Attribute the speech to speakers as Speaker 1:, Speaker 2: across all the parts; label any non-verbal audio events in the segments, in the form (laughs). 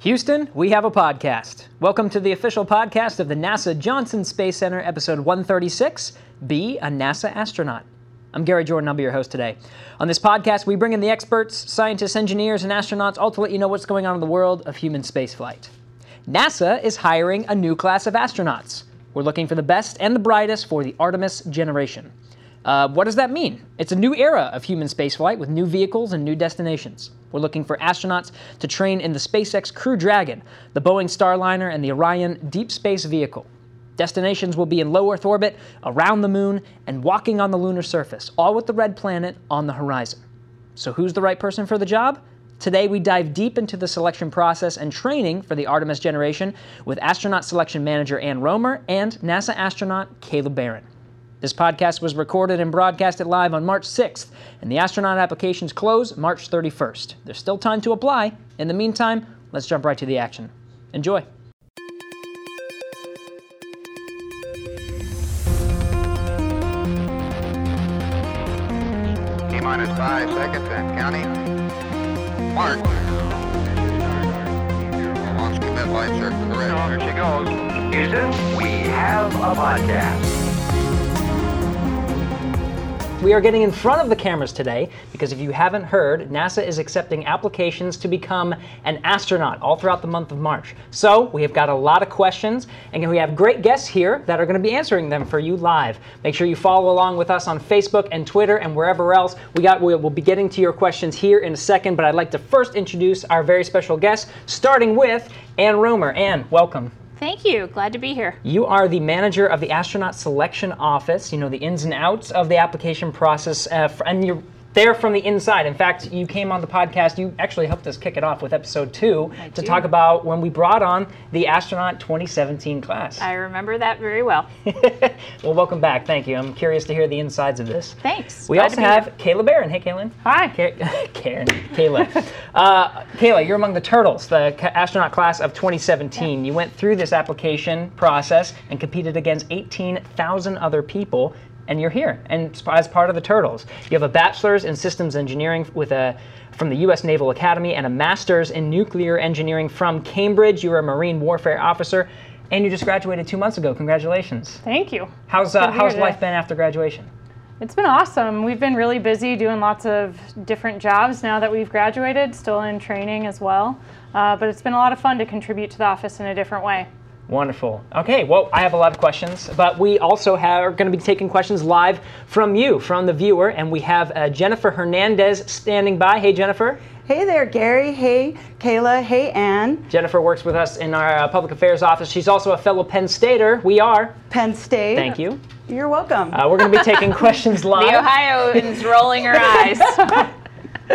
Speaker 1: Houston, we have a podcast. Welcome to the official podcast of the NASA Johnson Space Center, episode 136 Be a NASA Astronaut. I'm Gary Jordan, I'll be your host today. On this podcast, we bring in the experts, scientists, engineers, and astronauts, all to let you know what's going on in the world of human spaceflight. NASA is hiring a new class of astronauts. We're looking for the best and the brightest for the Artemis generation. Uh, what does that mean? It's a new era of human spaceflight with new vehicles and new destinations. We're looking for astronauts to train in the SpaceX Crew Dragon, the Boeing Starliner, and the Orion Deep Space Vehicle. Destinations will be in low Earth orbit, around the moon, and walking on the lunar surface, all with the red planet on the horizon. So, who's the right person for the job? Today, we dive deep into the selection process and training for the Artemis generation with astronaut selection manager Anne Roemer and NASA astronaut Kayla Barron. This podcast was recorded and broadcasted live on March 6th, and the astronaut applications close March 31st. There's still time to apply. In the meantime, let's jump right to the action. Enjoy.
Speaker 2: T minus five seconds and counting. Mark. Launch commit light circle. Correct. There she goes. Houston, we have a podcast.
Speaker 1: We are getting in front of the cameras today because if you haven't heard, NASA is accepting applications to become an astronaut all throughout the month of March. So we have got a lot of questions and we have great guests here that are going to be answering them for you live. Make sure you follow along with us on Facebook and Twitter and wherever else. We got we will be getting to your questions here in a second, but I'd like to first introduce our very special guest, starting with Anne Roemer. Anne, welcome.
Speaker 3: Thank you. Glad to be here.
Speaker 1: You are the manager of the Astronaut Selection Office. You know the ins and outs of the application process, uh, and you're there from the inside. In fact, you came on the podcast, you actually helped us kick it off with episode two I to do. talk about when we brought on the astronaut 2017 class.
Speaker 3: I remember that very well. (laughs)
Speaker 1: well, welcome back. Thank you. I'm curious to hear the insides of this.
Speaker 3: Thanks.
Speaker 1: We
Speaker 3: Glad
Speaker 1: also have here. Kayla Barron. Hey, Kaylin.
Speaker 4: Hi. (laughs) Karen. Kayla.
Speaker 1: uh, Kayla, you're among the Turtles, the astronaut class of 2017. Yeah. You went through this application process and competed against 18,000 other people and you're here and as part of the Turtles. You have a bachelor's in systems engineering with a from the U.S. Naval Academy and a master's in nuclear engineering from Cambridge. You're a Marine warfare officer. And you just graduated two months ago. Congratulations.
Speaker 3: Thank you.
Speaker 1: How's,
Speaker 3: uh,
Speaker 1: how's life been after graduation?
Speaker 3: It's been awesome. We've been really busy doing lots of different jobs now that we've graduated, still in training as well. Uh, but it's been a lot of fun to contribute to the office in a different way.
Speaker 1: Wonderful. Okay, well, I have a lot of questions, but we also have, are going to be taking questions live from you, from the viewer, and we have uh, Jennifer Hernandez standing by. Hey, Jennifer.
Speaker 5: Hey there, Gary. Hey, Kayla. Hey, Anne.
Speaker 1: Jennifer works with us in our uh, public affairs office. She's also a fellow Penn Stater. We are
Speaker 5: Penn State.
Speaker 1: Thank you.
Speaker 5: You're welcome.
Speaker 1: Uh, we're going to be taking (laughs) questions live. The Ohioans
Speaker 6: rolling her eyes. (laughs)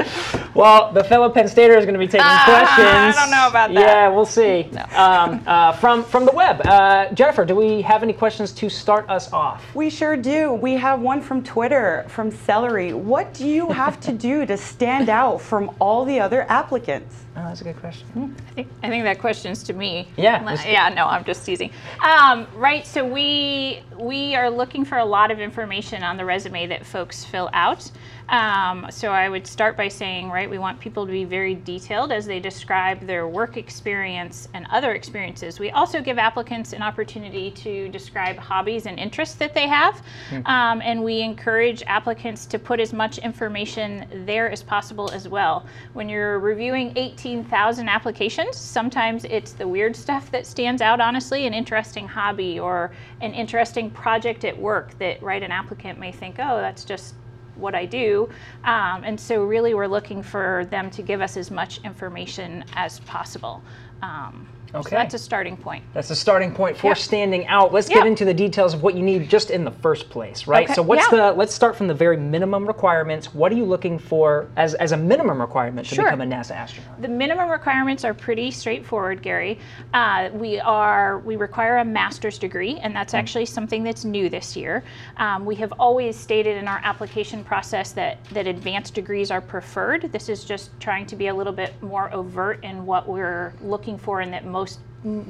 Speaker 1: (laughs) well, the fellow Penn Stater is going to be taking uh, ah, questions.
Speaker 6: (laughs) I don't know about that.
Speaker 1: Yeah, we'll see. No. (laughs) Um, uh, from from the web, uh, Jennifer, do we have any questions to start us off?
Speaker 5: We sure do. We have one from Twitter from Celery. What do you have to do to stand out from all the other applicants?
Speaker 1: Oh, that's a good question. Hmm. I think I
Speaker 6: think that question's to me.
Speaker 1: Yeah.
Speaker 6: Yeah.
Speaker 1: No,
Speaker 6: I'm just teasing. Um, right. So we we are looking for a lot of information on the resume that folks fill out. Um, so I would start by saying, right, we want people to be very detailed as they describe their work experience and other experiences. We also give applicants an opportunity to describe hobbies and interests that they have, hmm. um, and we encourage applicants to put as much information there as possible as well. When you're reviewing 18,000 applications, sometimes it's the weird stuff that stands out, honestly, an interesting hobby or an interesting project at work that, right, an applicant may think, oh, that's just what I do. Um, and so really we're looking for them to give us as much information as possible. Um, Okay. So that's a starting point.
Speaker 1: That's a starting point for yep. standing out. Let's yep. get into the details of what you need just in the first place, right? Okay. So what's yeah. the let's start from the very minimum requirements. What are you looking for as, as a minimum requirement to sure. become a NASA astronaut?
Speaker 6: The minimum requirements are pretty straightforward, Gary. Uh, we are we require a master's degree, and that's mm -hmm. actually something that's new this year. Um, we have always stated in our application process that that advanced degrees are preferred. This is just trying to be a little bit more overt in what we're looking for and that most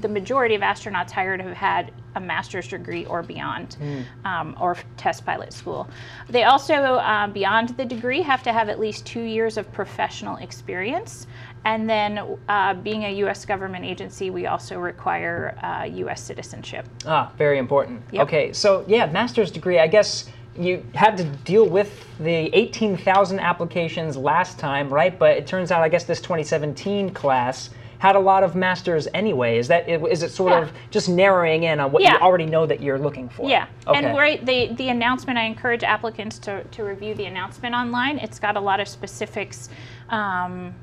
Speaker 6: the majority of astronauts hired have had a master's degree or beyond, mm. um, or test pilot school. They also, um, beyond the degree, have to have at least two years of professional experience. And then, uh, being a U.S. government agency, we also require uh, U.S. citizenship.
Speaker 1: Ah, very important. Yep. Okay, so yeah, master's degree, I guess you had to deal with the 18,000 applications last time, right? But it turns out, I guess, this 2017 class had a lot of masters anyway. Is that is it sort yeah. of just narrowing in on what yeah. you already know that you're looking for?
Speaker 6: Yeah. Okay. And right, the the announcement. I encourage applicants to to review the announcement online. It's got a lot of specifics. Um,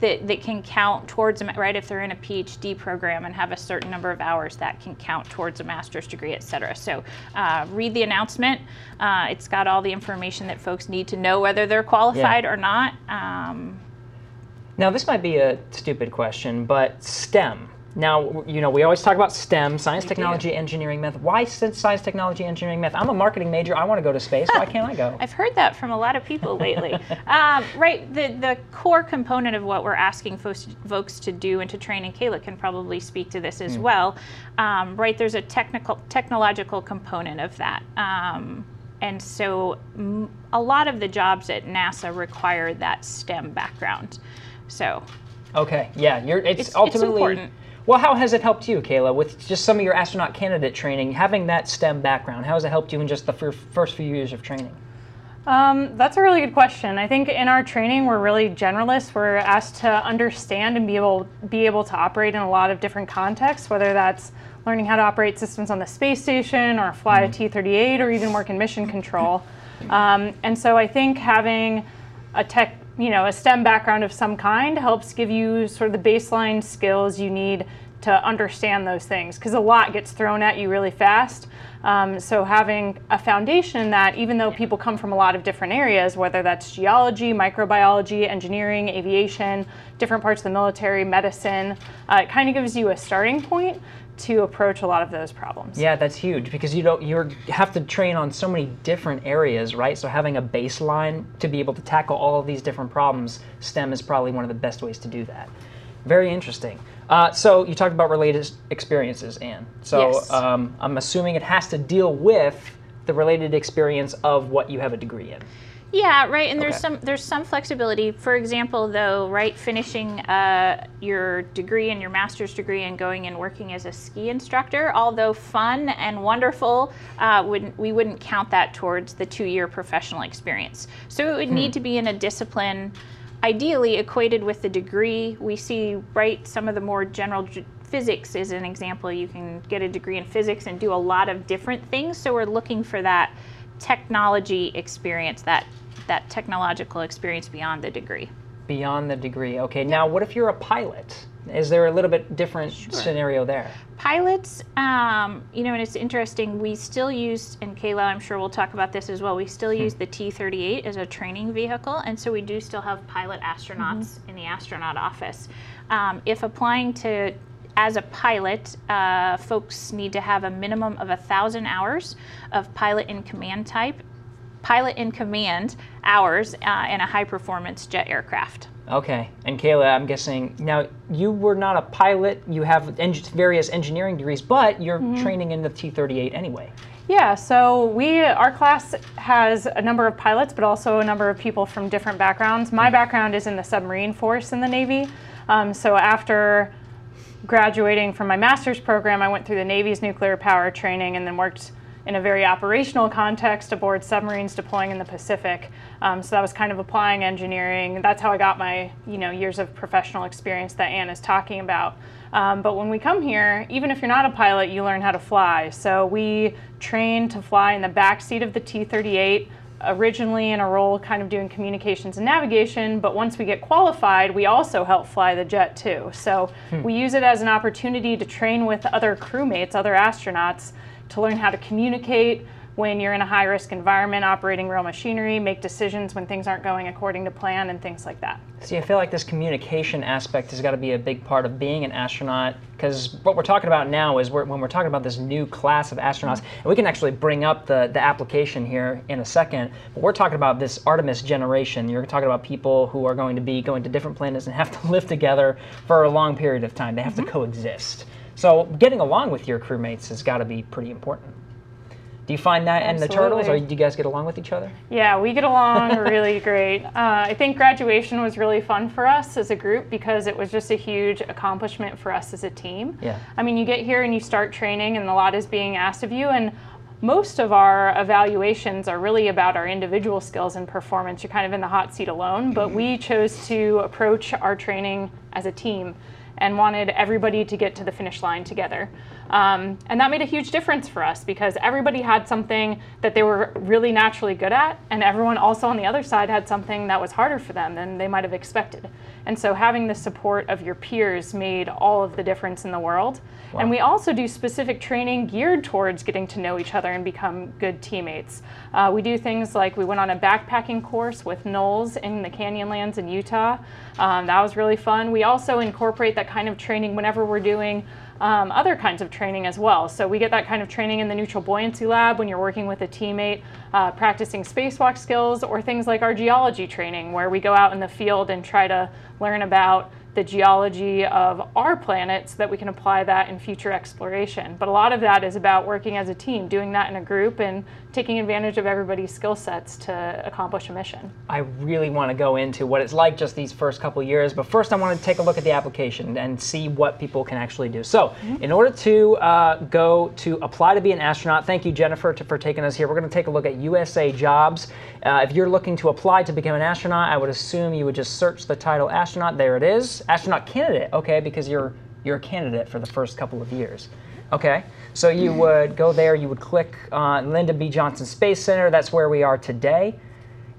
Speaker 6: that, that can count towards a right if they're in a PhD program and have a certain number of hours that can count towards a master's degree, et cetera. So uh, read the announcement. Uh, it's got all the information that folks need to know whether they're qualified yeah. or not. Um,
Speaker 1: now, this might be a stupid question, but STEM. Now, you know, we always talk about STEM, science, technology, engineering, math. Why science, technology, engineering, math? I'm a marketing major. I want to go to space. Why can't I go?
Speaker 6: (laughs) I've heard that from a lot of people lately. (laughs) um, right, the, the core component of what we're asking folks, folks to do and to train, and Kayla can probably speak to this as mm. well. Um, right, there's a technical, technological component of that. Um, and so a lot of the jobs at NASA require that STEM background. So.
Speaker 1: Okay. Yeah. You're.
Speaker 6: It's, it's
Speaker 1: ultimately.
Speaker 6: It's
Speaker 1: Well, how has it helped you, Kayla, with just some of your astronaut candidate training, having that STEM background? How has it helped you in just the fir first few years of training?
Speaker 3: Um, that's a really good question. I think in our training, we're really generalists. We're asked to understand and be able be able to operate in a lot of different contexts, whether that's learning how to operate systems on the space station, or fly mm -hmm. a mm-hmm. T-38, or even work in mission control. Um, and so I think having a tech you know, a STEM background of some kind helps give you sort of the baseline skills you need to understand those things because a lot gets thrown at you really fast. Um, so having a foundation in that, even though people come from a lot of different areas, whether that's geology, microbiology, engineering, aviation, different parts of the military, medicine, uh, it kind of gives you a starting point to approach a lot of those problems.
Speaker 1: Yeah, that's huge because you don't you have to train on so many different areas, right? So having a baseline to be able to tackle all of these different problems, STEM is probably one of the best ways to do that. Very interesting. Uh, so you talked about related experiences, Anne. So
Speaker 6: yes. um,
Speaker 1: I'm assuming it has to deal with the related experience of what you have a degree in.
Speaker 6: Yeah, right. And okay. there's some there's some flexibility. For example, though, right, finishing uh, your degree and your master's degree and going and working as a ski instructor, although fun and wonderful, uh, wouldn't, we wouldn't count that towards the two-year professional experience. So it would hmm. need to be in a discipline, ideally equated with the degree. We see right some of the more general physics is an example. You can get a degree in physics and do a lot of different things. So we're looking for that technology experience, that that technological experience beyond the degree.
Speaker 1: Beyond the degree. Okay, yeah. now what if you're a pilot? Is there a little bit different sure. scenario there?
Speaker 6: Pilots, um, you know, and it's interesting, we still use, and Kayla, I'm sure we'll talk about this as well, we still hmm. use the T 38 as a training vehicle, and so we do still have pilot astronauts mm -hmm. in the astronaut office. Um, if applying to as a pilot, uh, folks need to have a minimum of a 1,000 hours of pilot in command type pilot in command hours uh, in a high performance jet aircraft.
Speaker 1: Okay, and Kayla, I'm guessing now you were not a pilot. You have en various engineering degrees, but you're mm -hmm. training in the T-38 anyway.
Speaker 3: Yeah, so we our class has a number of pilots, but also a number of people from different backgrounds. My mm-hmm. background is in the submarine force in the Navy. Um, so after graduating from my master's program, I went through the Navy's nuclear power training and then worked in a very operational context aboard submarines deploying in the Pacific. Um, so that was kind of applying engineering. That's how I got my you know years of professional experience that Anne is talking about. Um, but when we come here, even if you're not a pilot, you learn how to fly. So we train to fly in the back seat of the T-38 originally in a role kind of doing communications and navigation, but once we get qualified, we also help fly the jet too. So hmm. we use it as an opportunity to train with other crewmates, other astronauts, to learn how to communicate when you're in a high risk environment operating real machinery, make decisions when things aren't going according to plan, and things like that.
Speaker 1: See, I feel like this communication aspect has got to be a big part of being an astronaut? Because what we're talking about now is we're, when we're talking about this new class of astronauts, and we can actually bring up the, the application here in a second, but we're talking about this Artemis generation. You're talking about people who are going to be going to different planets and have to (laughs) live together for a long period of time, they have mm-hmm. to coexist. So getting along with your crewmates has got to be pretty important. Do you find that and the turtles, or do you guys get along with each other?
Speaker 3: Yeah, we get along (laughs) really great. Uh, I think graduation was really fun for us as a group because it was just a huge accomplishment for us as a team.
Speaker 1: Yeah. I
Speaker 3: mean, you get here and you start training, and a lot is being asked of you, and most of our evaluations are really about our individual skills and performance. You're kind of in the hot seat alone, but we chose to approach our training as a team and wanted everybody to get to the finish line together. Um, and that made a huge difference for us because everybody had something that they were really naturally good at, and everyone also on the other side had something that was harder for them than they might have expected. And so having the support of your peers made all of the difference in the world. Wow. And we also do specific training geared towards getting to know each other and become good teammates. Uh, we do things like we went on a backpacking course with NOLS in the Canyonlands in Utah. Um, that was really fun. We also incorporate that kind of training whenever we're doing um, other kinds of training as well. So we get that kind of training in the neutral buoyancy lab when you're working with a teammate, uh, practicing spacewalk skills, or things like our geology training, where we go out in the field and try to learn about the geology of our planet so that we can apply that in future exploration. But a lot of that is about working as a team, doing that in a group and taking advantage of everybody's skill sets to accomplish a mission.
Speaker 1: I really want to go into what it's like just these first couple years, but first I want to take a look at the application and see what people can actually do. So, mm -hmm. in order to uh, go to apply to be an astronaut, thank you, Jennifer, to, for taking us here. We're going to take a look at USA Jobs. Uh, if you're looking to apply to become an astronaut, I would assume you would just search the title astronaut. There it is, astronaut candidate. Okay, because you're you're a candidate for the first couple of years. Okay. So you hmm. would go there, you would click on Lyndon B. Johnson Space Center. That's where we are today.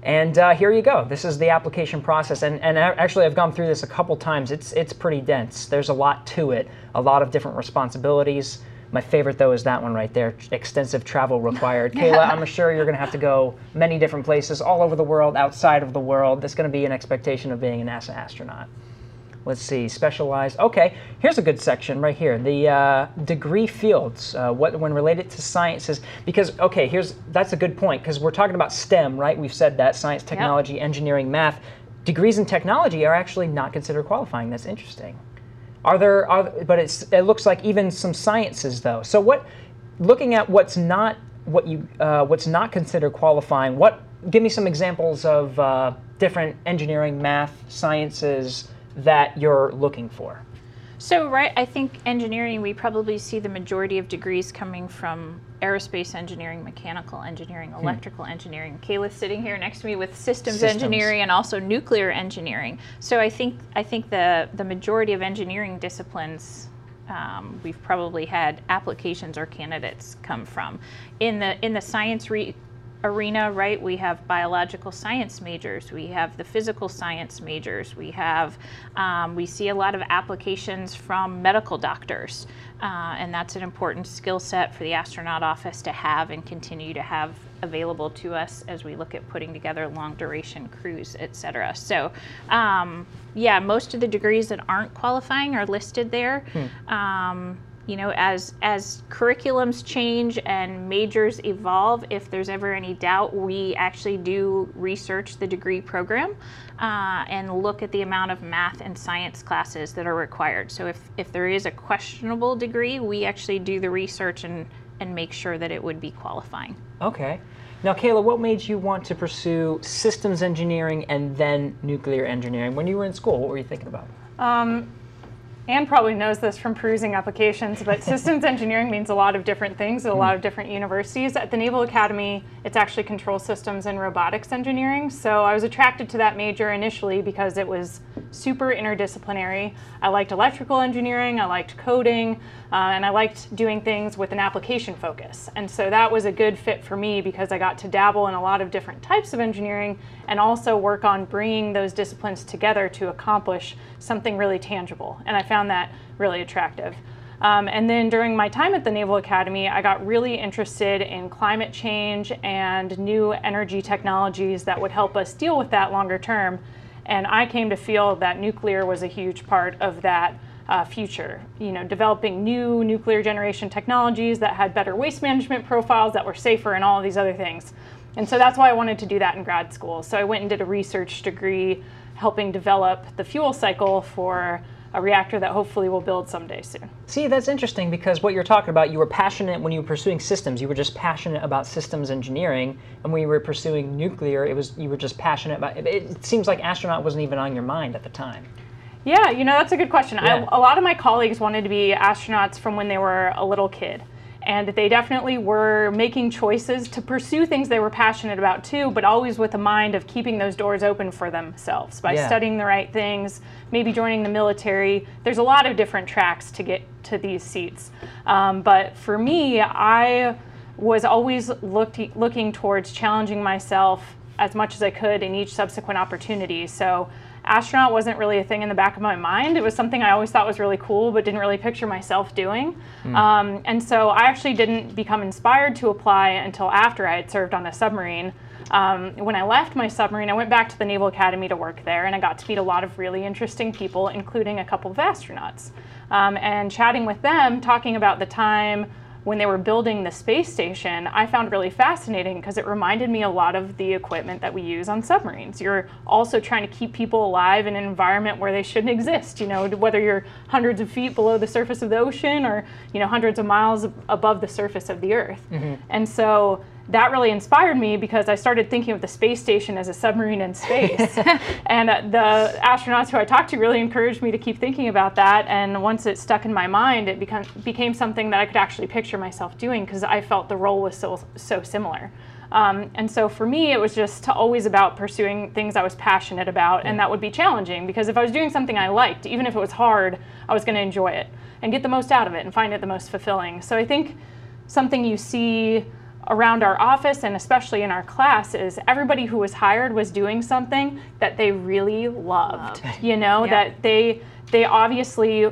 Speaker 1: And uh, here you go. This is the application process. And, and actually, I've gone through this a couple times. It's, it's pretty dense. There's a lot to it, a lot of different responsibilities. My favorite, though, is that one right there extensive travel required. (laughs) Kayla, I'm sure you're going to have to go many different places all over the world, outside of the world. That's going to be an expectation of being a NASA astronaut. Let's see, specialized. Okay, here's a good section right here. The uh, degree fields, uh, what when related to sciences, because okay, here's that's a good point because we're talking about STEM, right? We've said that science, technology, yep. engineering, math. Degrees in technology are actually not considered qualifying. That's interesting. Are there? Are, but it looks like even some sciences though. So what? Looking at what's not what you uh, what's not considered qualifying. What? Give me some examples of uh, different engineering, math, sciences that you're looking for?
Speaker 6: So, right, I think engineering, we probably see the majority of degrees coming from aerospace engineering, mechanical engineering, hmm. electrical hmm. engineering. Kayla's sitting here next to me with systems, systems, engineering and also nuclear engineering. So, I think, I think the, the majority of engineering disciplines. Um, we've probably had applications or candidates come from in the in the science re- arena, right, we have biological science majors, we have the physical science majors, we have, um, we see a lot of applications from medical doctors, uh, and that's an important skill set for the astronaut office to have and continue to have available to us as we look at putting together long duration crews, et cetera. So, um, yeah, most of the degrees that aren't qualifying are listed there. Hmm. Um, you know, as as curriculums change and majors evolve, if there's ever any doubt, we actually do research the degree program uh, and look at the amount of math and science classes that are required. So if if there is a questionable degree, we actually do the research and and make sure that it would be qualifying.
Speaker 1: Okay. Now, Kayla, what made you want to pursue systems engineering and then nuclear engineering when you were in school? What were you thinking about? Um,
Speaker 3: Anne probably knows this from perusing applications, but (laughs) systems engineering means a lot of different things at a lot of hmm. different universities. At the Naval Academy, it's actually control systems and robotics engineering. So I was attracted to that major initially because it was super interdisciplinary. I liked electrical engineering, I liked coding, uh, and I liked doing things with an application focus. And so that was a good fit for me because I got to dabble in a lot of different types of engineering and also work on bringing those disciplines together to accomplish something really tangible. And I found that really attractive. Um, and then during my time at the Naval Academy, I got really interested in climate change and new energy technologies that would help us deal with that longer term. And I came to feel that nuclear was a huge part of that uh, future. You know, developing new nuclear generation technologies that had better waste management profiles that were safer and all of these other things. And so that's why I wanted to do that in grad school. So I went and did a research degree helping develop the fuel cycle for a reactor that hopefully we'll build someday soon.
Speaker 1: See, that's interesting because what you're talking about, you were passionate when you were pursuing systems. You were just passionate about systems engineering, and when you were pursuing nuclear, it was you were just passionate about. It, it seems like astronaut wasn't even on your mind at the time.
Speaker 3: Yeah, you know, that's a good question. Yeah. I, a lot of my colleagues wanted to be astronauts from when they were a little kid. And they definitely were making choices to pursue things they were passionate about too, but always with the mind of keeping those doors open for themselves by yeah. studying the right things, maybe joining the military. There's a lot of different tracks to get to these seats. Um, but for me, I was always looked, looking towards challenging myself as much as I could in each subsequent opportunity. So astronaut wasn't really a thing in the back of my mind. It was something I always thought was really cool, but didn't really picture myself doing. Mm. Um, and so I actually didn't become inspired to apply until after I had served on a submarine. Um, when I left my submarine, I went back to the Naval Academy to work there, and I got to meet a lot of really interesting people, including a couple of astronauts. Um, and chatting with them, talking about the time when they were building the space station, I found really fascinating because it reminded me a lot of the equipment that we use on submarines. You're also trying to keep people alive in an environment where they shouldn't exist, you know, whether you're hundreds of feet below the surface of the ocean or, you know, hundreds of miles above the surface of the earth. Mm-hmm. And so that really inspired me because I started thinking of the space station as a submarine in space. (laughs) and uh, the astronauts who I talked to really encouraged me to keep thinking about that. And once it stuck in my mind, it become, became something that I could actually picture myself doing because I felt the role was so, so similar. Um, and so for me, it was just always about pursuing things I was passionate about, yeah. and that would be challenging because if I was doing something I liked, even if it was hard, I was going to enjoy it and get the most out of it and find it the most fulfilling. So I think something you see around our office and especially in our class is everybody who was hired was doing something that they really loved, loved. you know yeah. that they they obviously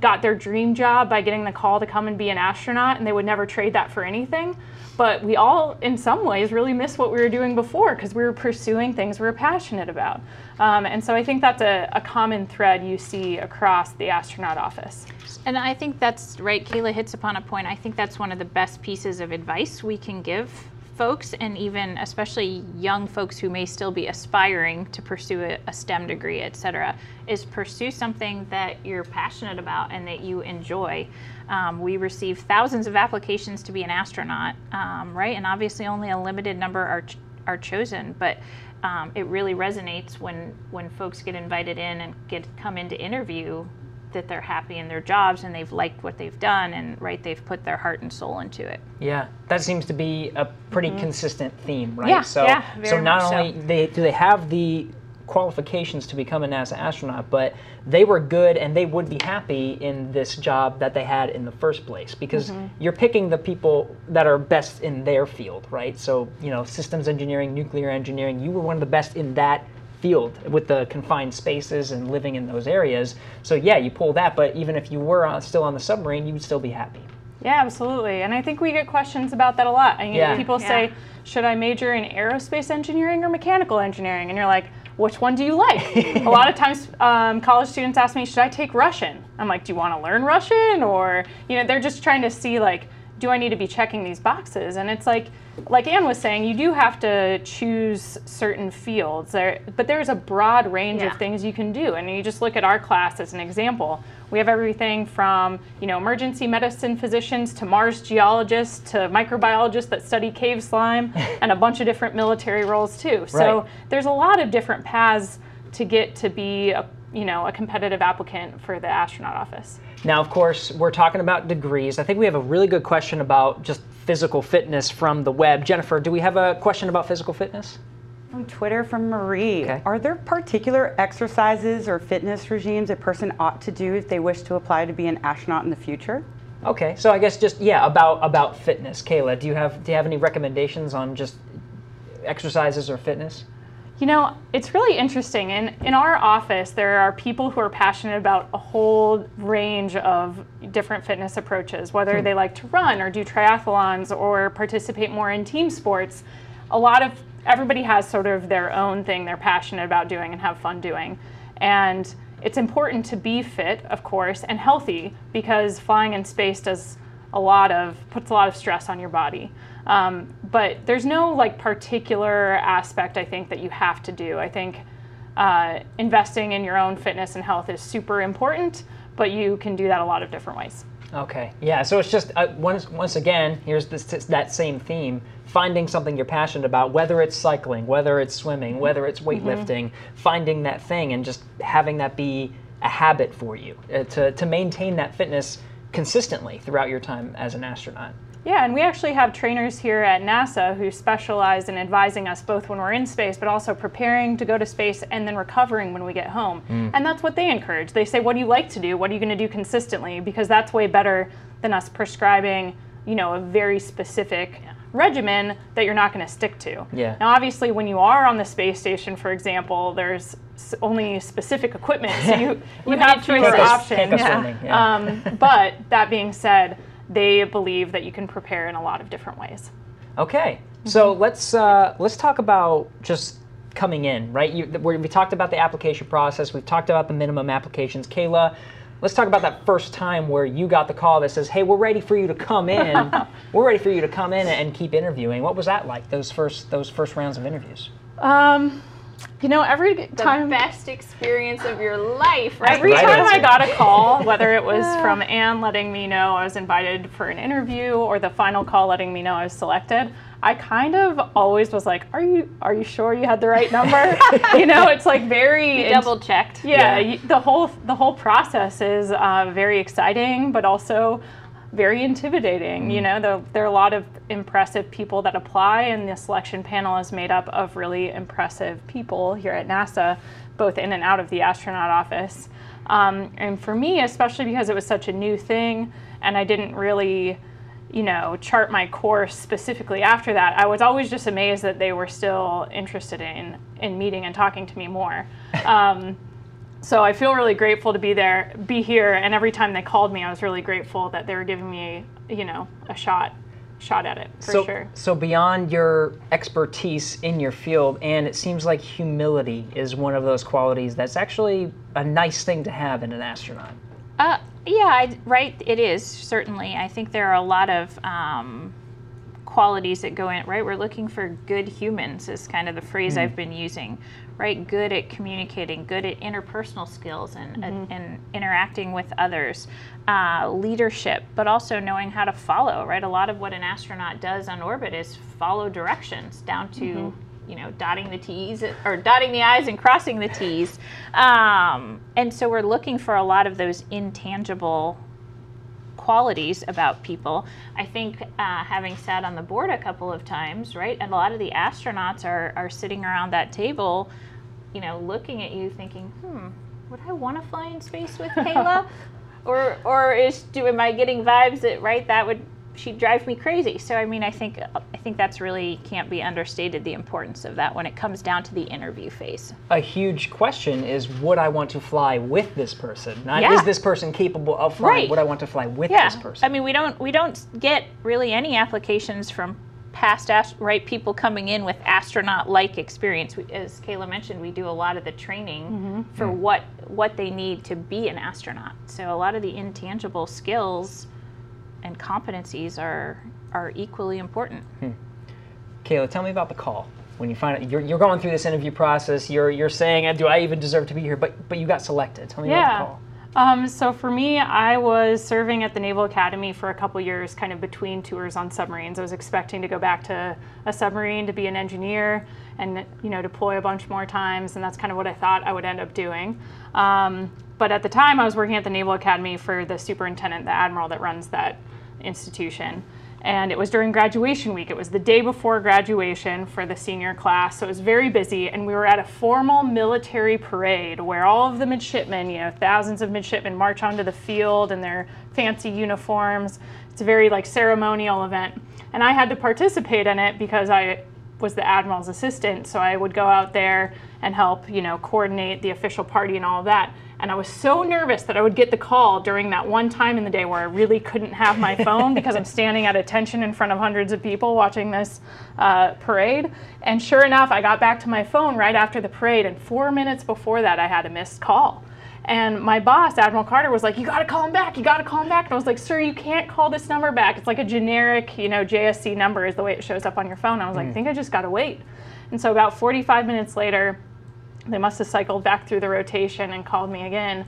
Speaker 3: got their dream job by getting the call to come and be an astronaut, and they would never trade that for anything. But we all, in some ways, really miss what we were doing before because we were pursuing things we were passionate about. Um, and so I think that's a, a common thread you see across the astronaut office.
Speaker 6: And I think that's right. Kayla hits upon a point. I think that's one of the best pieces of advice we can give folks and even especially young folks who may still be aspiring to pursue a, a STEM degree, et cetera, is pursue something that you're passionate about and that you enjoy. Um, we receive thousands of applications to be an astronaut, um, right? And obviously only a limited number are, ch- are chosen, but um, it really resonates when, when folks get invited in and get come in to interview that they're happy in their jobs and they've liked what they've done and right they've put their heart and soul into it
Speaker 1: yeah that seems to be a pretty mm-hmm. consistent theme right
Speaker 6: yeah, so yeah,
Speaker 1: so not only so. they do they have the qualifications to become a NASA astronaut, but they were good and they would be happy in this job that they had in the first place because mm-hmm. you're picking the people that are best in their field, right? So, you know, systems engineering, nuclear engineering, you were one of the best in that field with the confined spaces and living in those areas. So yeah, you pull that, but even if you were uh, still on the submarine, you would still be happy.
Speaker 3: Yeah, absolutely. And I think we get questions about that a lot. I mean, yeah. people yeah. say, should I major in aerospace engineering or mechanical engineering? And you're like, which one do you like? a lot of times, um, college students ask me, should I take Russian? I'm like, do you want to learn Russian? Or, you know, they're just trying to see, like, do I need to be checking these boxes? And it's like, like Anne was saying, you do have to choose certain fields there, but there's a broad range yeah. of things you can do. And you just look at our class as an example. We have everything from you know emergency medicine physicians to Mars geologists to microbiologists that study cave slime (laughs) and a bunch of different military roles too. So right. there's a lot of different paths to get to be a you know, a competitive applicant for the astronaut office.
Speaker 1: Now, of course, we're talking about degrees. I think we have a really good question about just physical fitness from the web. Jennifer, do we have a question about physical fitness?
Speaker 5: On Twitter from Marie. Okay. Are there particular exercises or fitness regimes a person ought to do if they wish to apply to be an astronaut in the future?
Speaker 1: Okay, so I guess just yeah about about fitness. Kayla, do you have do you have any recommendations on just exercises or fitness?
Speaker 3: You know, it's really interesting. And in, in our office, there are people who are passionate about a whole range of different fitness approaches, whether hmm. they like to run or do triathlons or participate more in team sports. A lot of everybody has sort of their own thing they're passionate about doing and have fun doing. And it's important to be fit, of course, and healthy because flying in space does a lot of puts a lot of stress on your body. Um, but there's no like particular aspect I think that you have to do. I think uh, investing in your own fitness and health is super important, but you can do that a lot of different ways.
Speaker 1: Okay, yeah. So it's just uh, once once again, here's this, that same theme: finding something you're passionate about, whether it's cycling, whether it's swimming, whether it's mm-hmm. weightlifting, mm-hmm. finding that thing and just having that be a habit for you uh, to to maintain that fitness consistently throughout your time as an astronaut.
Speaker 3: Yeah, and we actually have trainers here at NASA who specialize in advising us both when we're in space, but also preparing to go to space and then recovering when we get home. Mm. And that's what they encourage. They say, What do you like to do? What are you going to do consistently? Because that's way better than us prescribing, you know, a very specific regimen that you're not going to stick to.
Speaker 1: Yeah.
Speaker 3: Now, obviously, when you are on the space station, for example, there's only specific equipment, so (laughs) you, you,
Speaker 1: have
Speaker 3: fewer
Speaker 1: options. Yeah. Yeah. Um,
Speaker 3: but that being said, they believe that you can prepare in a lot of different ways.
Speaker 1: Okay, mm-hmm. so let's uh, let's talk about just coming in, right? You, we talked about the application process. We've talked about the minimum applications. Kayla, let's talk about that first time where you got the call that says, "Hey, we're ready for you to come in. (laughs) we're ready for you to come in and keep interviewing." What was that like? Those first those first rounds of interviews.
Speaker 3: Um, you know, every the
Speaker 6: time best experience of your life. Right?
Speaker 3: Every right time answer. I got a call, (laughs) whether it was from Anne letting me know I was invited for an interview, or the final call letting me know I was selected, I kind of always was like, "Are you are you sure you had the right number?" (laughs) you know, it's like very
Speaker 6: double checked.
Speaker 3: Yeah, yeah, the whole the whole process is uh, very exciting, but also very intimidating. You mm. know, there, there, are a lot of impressive people that apply, and the selection panel is made up of really impressive people here at NASA, both in and out of the astronaut office. Um, and for me, especially because it was such a new thing, and I didn't really, you know, chart my course specifically after that, I was always just amazed that they were still interested in in meeting and talking to me more. (laughs) Um, so I feel really grateful to be there, be here. And every time they called me, I was really grateful that they were giving me, you know, a shot, shot at it for
Speaker 1: so,
Speaker 3: sure.
Speaker 1: So beyond your expertise in your field, and it seems like humility is one of those qualities that's actually a nice thing to have in an astronaut.
Speaker 6: Uh, yeah, I, right. It is certainly. I think there are a lot of. Um, qualities that go in right we're looking for good humans is kind of the phrase mm. i've been using right? Good at communicating, good at interpersonal skills and, uh, mm-hmm. and interacting with others, uh, leadership, but also knowing how to follow, right? A lot of what an astronaut does on orbit is follow directions down to. Mm-hmm you know, dotting the T's or dotting the I's and crossing the T's. Um, and so we're looking for a lot of those intangible qualities about people. I think uh, having sat on the board a couple of times, right, and a lot of the astronauts are, are sitting around that table, you know, looking at you thinking, hmm, would I want to fly in space with (laughs) Kayla? or, or is do am I getting vibes that right that would she'd drive me crazy. So I mean, I think I think that's really can't be understated the importance of that when it comes down to the interview phase.
Speaker 1: A huge question is would I want to fly with this person? Not yeah. is this person capable of flying? Right. Would I want to fly with
Speaker 6: yeah.
Speaker 1: this person? I
Speaker 6: mean, we don't we don't get really any applications from past ast- right people coming in with astronaut like experience we, as Kayla mentioned we do a lot of the training mm-hmm. for mm. what what they need to be an astronaut so a lot of the intangible skills and competencies are are equally important. Hmm.
Speaker 1: Kayla, tell me about the call. When you find out you're, you're going through this interview process, you're you're saying, "Do I even deserve to be here?" But but you got selected. Tell me yeah. about the call. Um,
Speaker 3: so for me, I was serving at the Naval Academy for a couple years, kind of between tours on submarines. I was expecting to go back to a submarine to be an engineer and you know deploy a bunch more times, and that's kind of what I thought I would end up doing. Um, but at the time, I was working at the Naval Academy for the superintendent, the admiral that runs that institution. And it was during graduation week. It was the day before graduation for the senior class, so it was very busy. And we were at a formal military parade where all of the midshipmen, you know, thousands of midshipmen march onto the field in their fancy uniforms. It's a very like ceremonial event. And I had to participate in it because I was the admiral's assistant, so I would go out there and help, you know, coordinate the official party and all of that. And I was so nervous that I would get the call during that one time in the day where I really couldn't have my (laughs) phone because I'm standing at attention in front of hundreds of people watching this uh, parade. And sure enough, I got back to my phone right after the parade, and four minutes before that, I had a missed call. And my boss, Admiral Carter, was like, "You got to call him back. You got to call him back." And I was like, "Sir, you can't call this number back. It's like a generic, you know, JSC number is the way it shows up on your phone." I was mm. like, "I think I just got to wait." And so about 45 minutes later, they must have cycled back through the rotation and called me again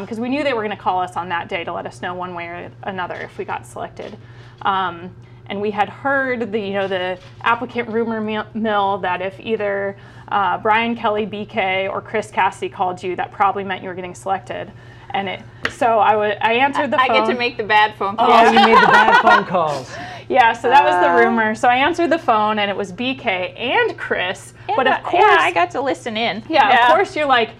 Speaker 3: because um, we knew they were going to call us on that day to let us know one way or another if we got selected. Um, and we had heard the you know the applicant rumor mill that if either uh, Brian Kelly BK or Chris Cassidy called you, that probably meant you were getting selected. And it so I would I answered the I, phone.
Speaker 6: I get to make the bad phone oh, calls.
Speaker 1: Oh, you made the bad phone (laughs) calls.
Speaker 3: Yeah, so that was the uh. rumor. So I answered the phone and it was BK and Chris. And but of course, yeah,
Speaker 6: I got to listen in.
Speaker 3: Yeah, yeah. of course you're like,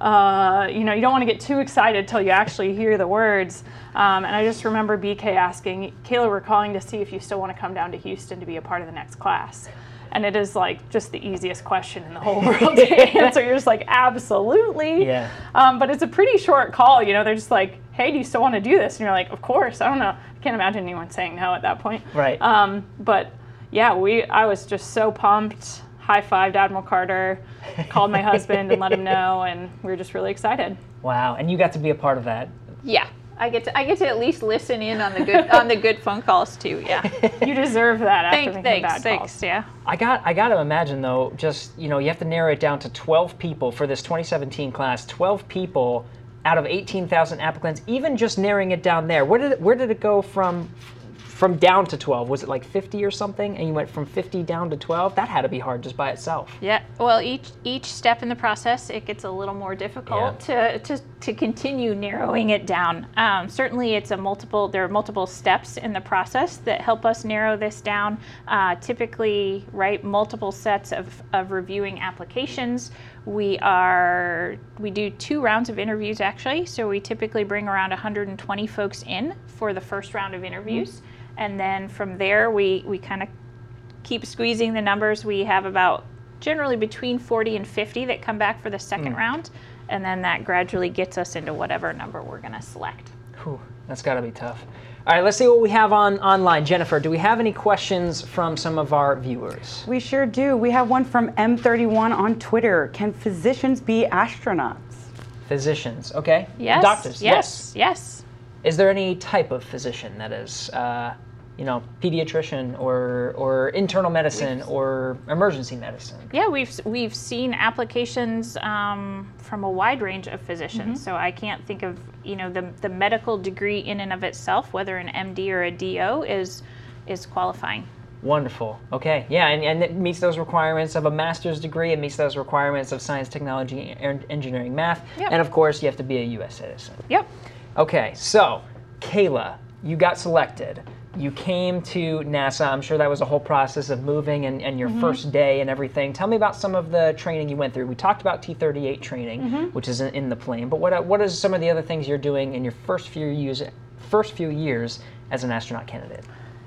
Speaker 3: uh, you know, you don't want to get too excited till you actually hear the words. Um, and I just remember BK asking, Kayla, we're calling to see if you still want to come down to Houston to be a part of the next class. And it is like just the easiest question in the whole (laughs) world to (laughs) answer. You're just like, absolutely. Yeah. Um, but it's a pretty short call. You know, they're just like, hey, do you still want to do this? And you're like, of course. I don't know. I can't imagine anyone saying no at that point.
Speaker 1: Right.
Speaker 3: Um, but yeah, we. I was just so pumped high fived Admiral Carter, called my husband and let him (laughs) know, and we were just really excited.
Speaker 1: Wow! And you got to be a part of that.
Speaker 6: Yeah, I get to I get to at least listen in on the good on the good phone calls too. Yeah,
Speaker 3: (laughs) you deserve that. After thanks,
Speaker 6: thanks, bad thanks. Calls. Yeah.
Speaker 1: I got I got to imagine though, just you know, you have to narrow it down to 12 people for this 2017 class. 12 people out of 18,000 applicants. Even just narrowing it down there, where did it, where did it go from from down to 12 was it like 50 or something and you went from 50 down to 12 that had to be hard just by itself
Speaker 6: yeah well each each step in the process it gets a little more difficult yeah. to, to to continue narrowing it down. Um, certainly, it's a multiple. There are multiple steps in the process that help us narrow this down. Uh, typically, right, multiple sets of, of reviewing applications. We are we do two rounds of interviews actually. So we typically bring around 120 folks in for the first round of interviews, mm-hmm. and then from there we we kind of keep squeezing the numbers. We have about generally between 40 and 50 that come back for the second mm. round and then that gradually gets us into whatever number we're going to select.
Speaker 1: Whew, that's got to be tough. All right, let's see what we have on online. Jennifer, do we have any questions from some of our viewers?
Speaker 5: We sure do. We have one from M31 on Twitter. Can physicians be astronauts?
Speaker 1: Physicians, okay.
Speaker 6: Yes. Doctors, yes. Yes. yes.
Speaker 1: Is there any type of physician that is? Uh, you know, pediatrician or or internal medicine or emergency medicine.
Speaker 6: Yeah, we've we've seen applications um, from a wide range of physicians. Mm-hmm. So I can't think of you know the the medical degree in and of itself, whether an MD or a DO is is qualifying.
Speaker 1: Wonderful. Okay. Yeah, and, and it meets those requirements of a master's degree. It meets those requirements of science, technology, and engineering, math, yep. and of course you have to be a U.S. citizen.
Speaker 6: Yep.
Speaker 1: Okay. So, Kayla, you got selected you came to NASA. I'm sure that was a whole process of moving and, and your mm-hmm. first day and everything. Tell me about some of the training you went through. We talked about T-38 training, mm-hmm. which is in, in, the plane, but what what is some of the other things you're doing in your first few years first few years as an astronaut candidate?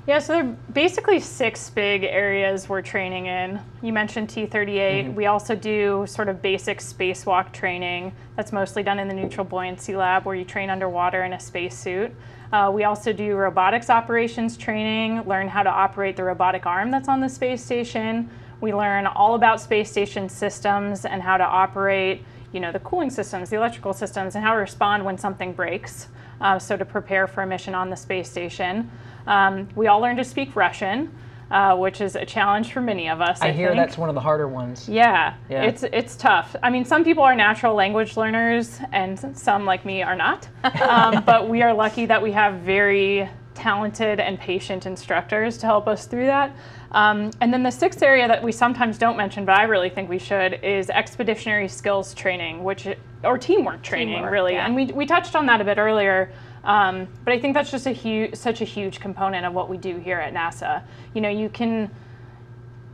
Speaker 3: Yeah, so there are basically six big areas we're training in. You mentioned T38. Mm-hmm. We also do sort of basic spacewalk training that's mostly done in the neutral buoyancy lab where you train underwater in a spacesuit. Uh, we also do robotics operations training, learn how to operate the robotic arm that's on the space station. We learn all about space station systems and how to operate, you know, the cooling systems, the electrical systems, and how to respond when something breaks uh, so to prepare for a mission on the space station. Um, we all learned to speak Russian. Uh, which is a challenge for many of us. I,
Speaker 1: I hear think. that's one of the harder ones.
Speaker 3: Yeah, yeah, it's it's tough. I mean, some people are natural language learners, and some, like me, are not. (laughs) Um, but we are lucky that we have very talented and patient instructors to help us through that. Um, and then the sixth area that we sometimes don't mention, but I really think we should, is expeditionary skills training, which or teamwork training, teamwork, really. Yeah. And we, we touched on that a bit earlier. Um, but I think that's just a huge, such a huge component of what we do here at NASA. You know, you can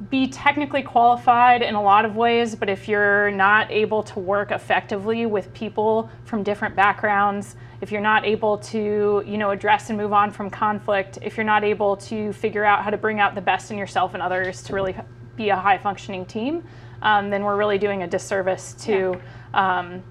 Speaker 3: be technically qualified in a lot of ways, but if you're not able to work effectively with people from different backgrounds, if you're not able to, you know, address and move on from conflict, if you're not able to figure out how to bring out the best in yourself and others to really be a high functioning team, um, then we're really doing a disservice to, yeah. um,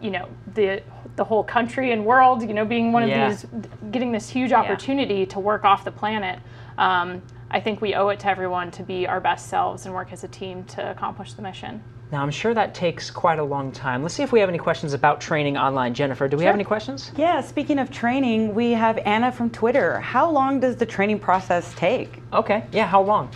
Speaker 3: you know, the the whole country and world. You know, being one yeah. of these, getting this huge opportunity yeah. to work off the planet. Um, I think we owe it to everyone to be our best selves and work as a team to accomplish the mission.
Speaker 1: Now, I'm sure that takes quite a long time. Let's see if we have any questions about training online. Jennifer, do we sure. have any questions?
Speaker 5: Yeah, speaking of training, we have Anna from Twitter. How long does the training process take?
Speaker 1: Okay, yeah, how long?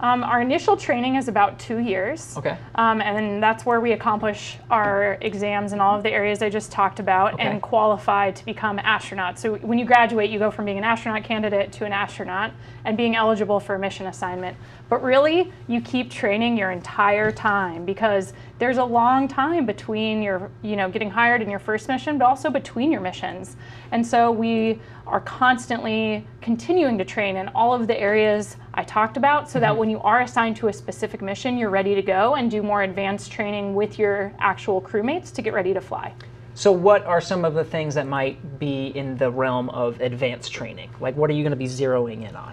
Speaker 3: Um, our initial training is about two years.
Speaker 1: Okay. Um,
Speaker 3: and that's where we accomplish our exams in all of the areas I just talked about okay. and qualify to become astronauts. So when you graduate, you go from being an astronaut candidate to an astronaut and being eligible for mission assignment. But really, you keep training your entire time because there's a long time between your, you know, getting hired in your first mission, but also between your missions. And so we are constantly continuing to train in all of the areas I talked about so that mm-hmm. when you are assigned to a specific mission, you're ready to go and do more advanced training with your actual crewmates to get ready to fly.
Speaker 1: So, what are some of the things that might be in the realm of advanced training? Like, what are you going to be zeroing in on?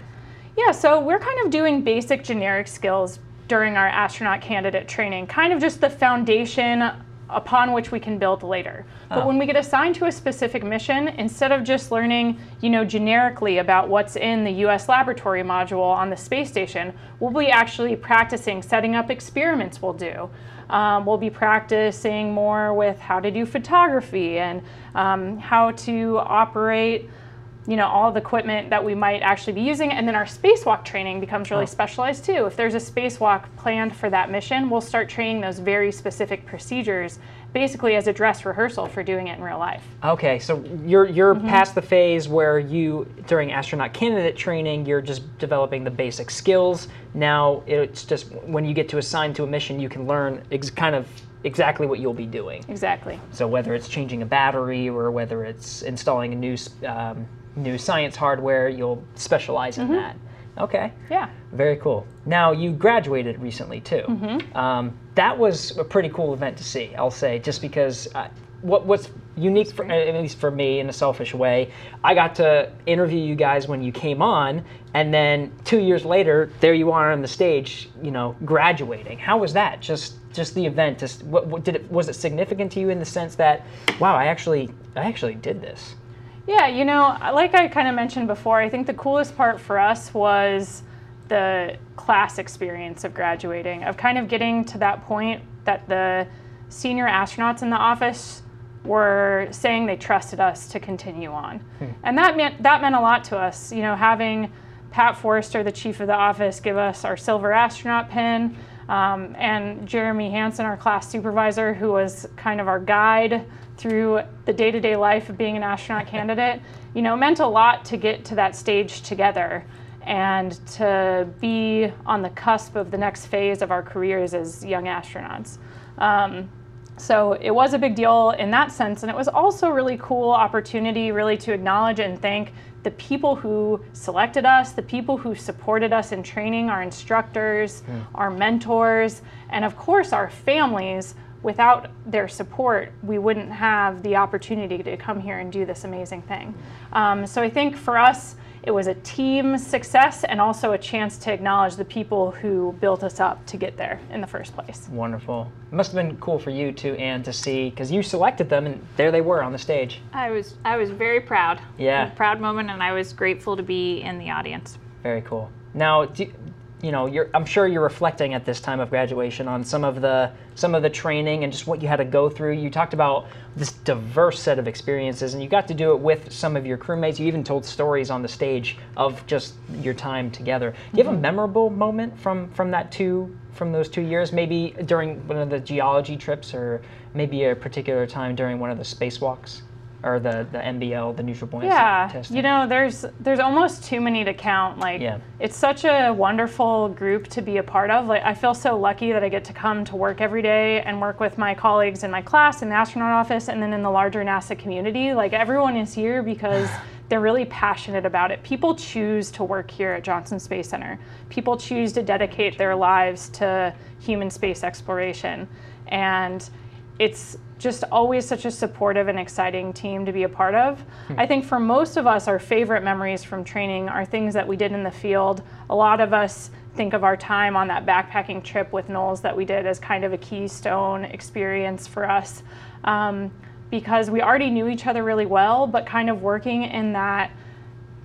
Speaker 3: Yeah, so we're kind of doing basic generic skills during our astronaut candidate training, kind of just the foundation upon which we can build later. But oh. when we get assigned to a specific mission, instead of just learning, you know, generically about what's in the US laboratory module on the space station, we'll be actually practicing setting up experiments we'll do. Um, we'll be practicing more with how to do photography and um, how to operate you know, all the equipment that we might actually be using. And then our spacewalk training becomes really oh. specialized too. If there's a spacewalk planned for that mission, we'll start training those very specific procedures basically as a dress rehearsal for doing it in real life.
Speaker 1: Okay, so you're you're mm -hmm. past the phase where you during astronaut candidate training, you're just developing the basic skills. Now it's just when you get to assign to a mission, you can learn kind of exactly what you'll be doing.
Speaker 3: Exactly.
Speaker 1: So whether it's changing a battery or whether it's installing a new um, new science hardware, you'll specialize in mm-hmm. that. Okay.
Speaker 3: Yeah.
Speaker 1: Very cool. Now you graduated recently too. Mm-hmm. Um, that was a pretty cool event to see. I'll say just because uh, what what's unique for, at least for me in a selfish way, I got to interview you guys when you came on, and then two years later, there you are on the stage, you know, graduating. How was that? Just just the event. Just what, what did it was it significant to you in the sense that wow, I actually I actually did this.
Speaker 3: Yeah, you know, like I kind of mentioned before, I think the coolest part for us was the class experience of graduating, of kind of getting to that point that the senior astronauts in the office were saying they trusted us to continue on. Hmm. And that meant that meant a lot to us, you know, having Pat Forrester, the chief of the office, give us our silver astronaut pin, um, and Jeremy Hansen, our class supervisor, who was kind of our guide through the day-to-day life of being an astronaut candidate, you know, meant a lot to get to that stage together and to be on the cusp of the next phase of our careers as young astronauts. Um, so it was a big deal in that sense, and it was also a really cool opportunity really to acknowledge and thank the people who selected us, the people who supported us in training, our instructors, our mentors, and of course our families without their support, we wouldn't have the opportunity to come here and do this amazing thing. Um, so I think for us, it was a team success and also a chance to acknowledge the people who built us up to get there in the first place.
Speaker 1: Wonderful. It must have been cool for you too, Anne, to see because you selected them and there they were on the stage.
Speaker 6: I was I was very proud.
Speaker 1: Yeah.
Speaker 6: proud moment, and I was grateful to be in the audience.
Speaker 1: Very cool. Now, do, you know, I'm sure you're reflecting at this time of graduation on some of the some of the training and just what you had to go through. You talked about this diverse set of experiences, and you got to do it with some of your crewmates. You even told stories on the stage of just your time together. Do you have a mm-hmm. memorable moment from from that two from those two years? Maybe during one of the geology trips, or maybe a particular time during one of the spacewalks or the the NBL, the neutral
Speaker 3: buoyancy yeah, testing. you know, there's there's almost too many to count. Like, yeah. it's such a wonderful group to be a part of. Like, I feel so lucky that I get to come to work every day and work with my colleagues in my class, in the astronaut office, and then in the larger NASA community. Like, everyone is here because. (sighs) They're really passionate about it. People choose to work here at Johnson Space Center. People choose to dedicate their lives to human space exploration. And it's just always such a supportive and exciting team to be a part of. Hmm. I think for most of us, our favorite memories from training are things that we did in the field. A lot of us think of our time on that backpacking trip with NOLS that we did as kind of a keystone experience for us um, because we already knew each other really well, but kind of working in that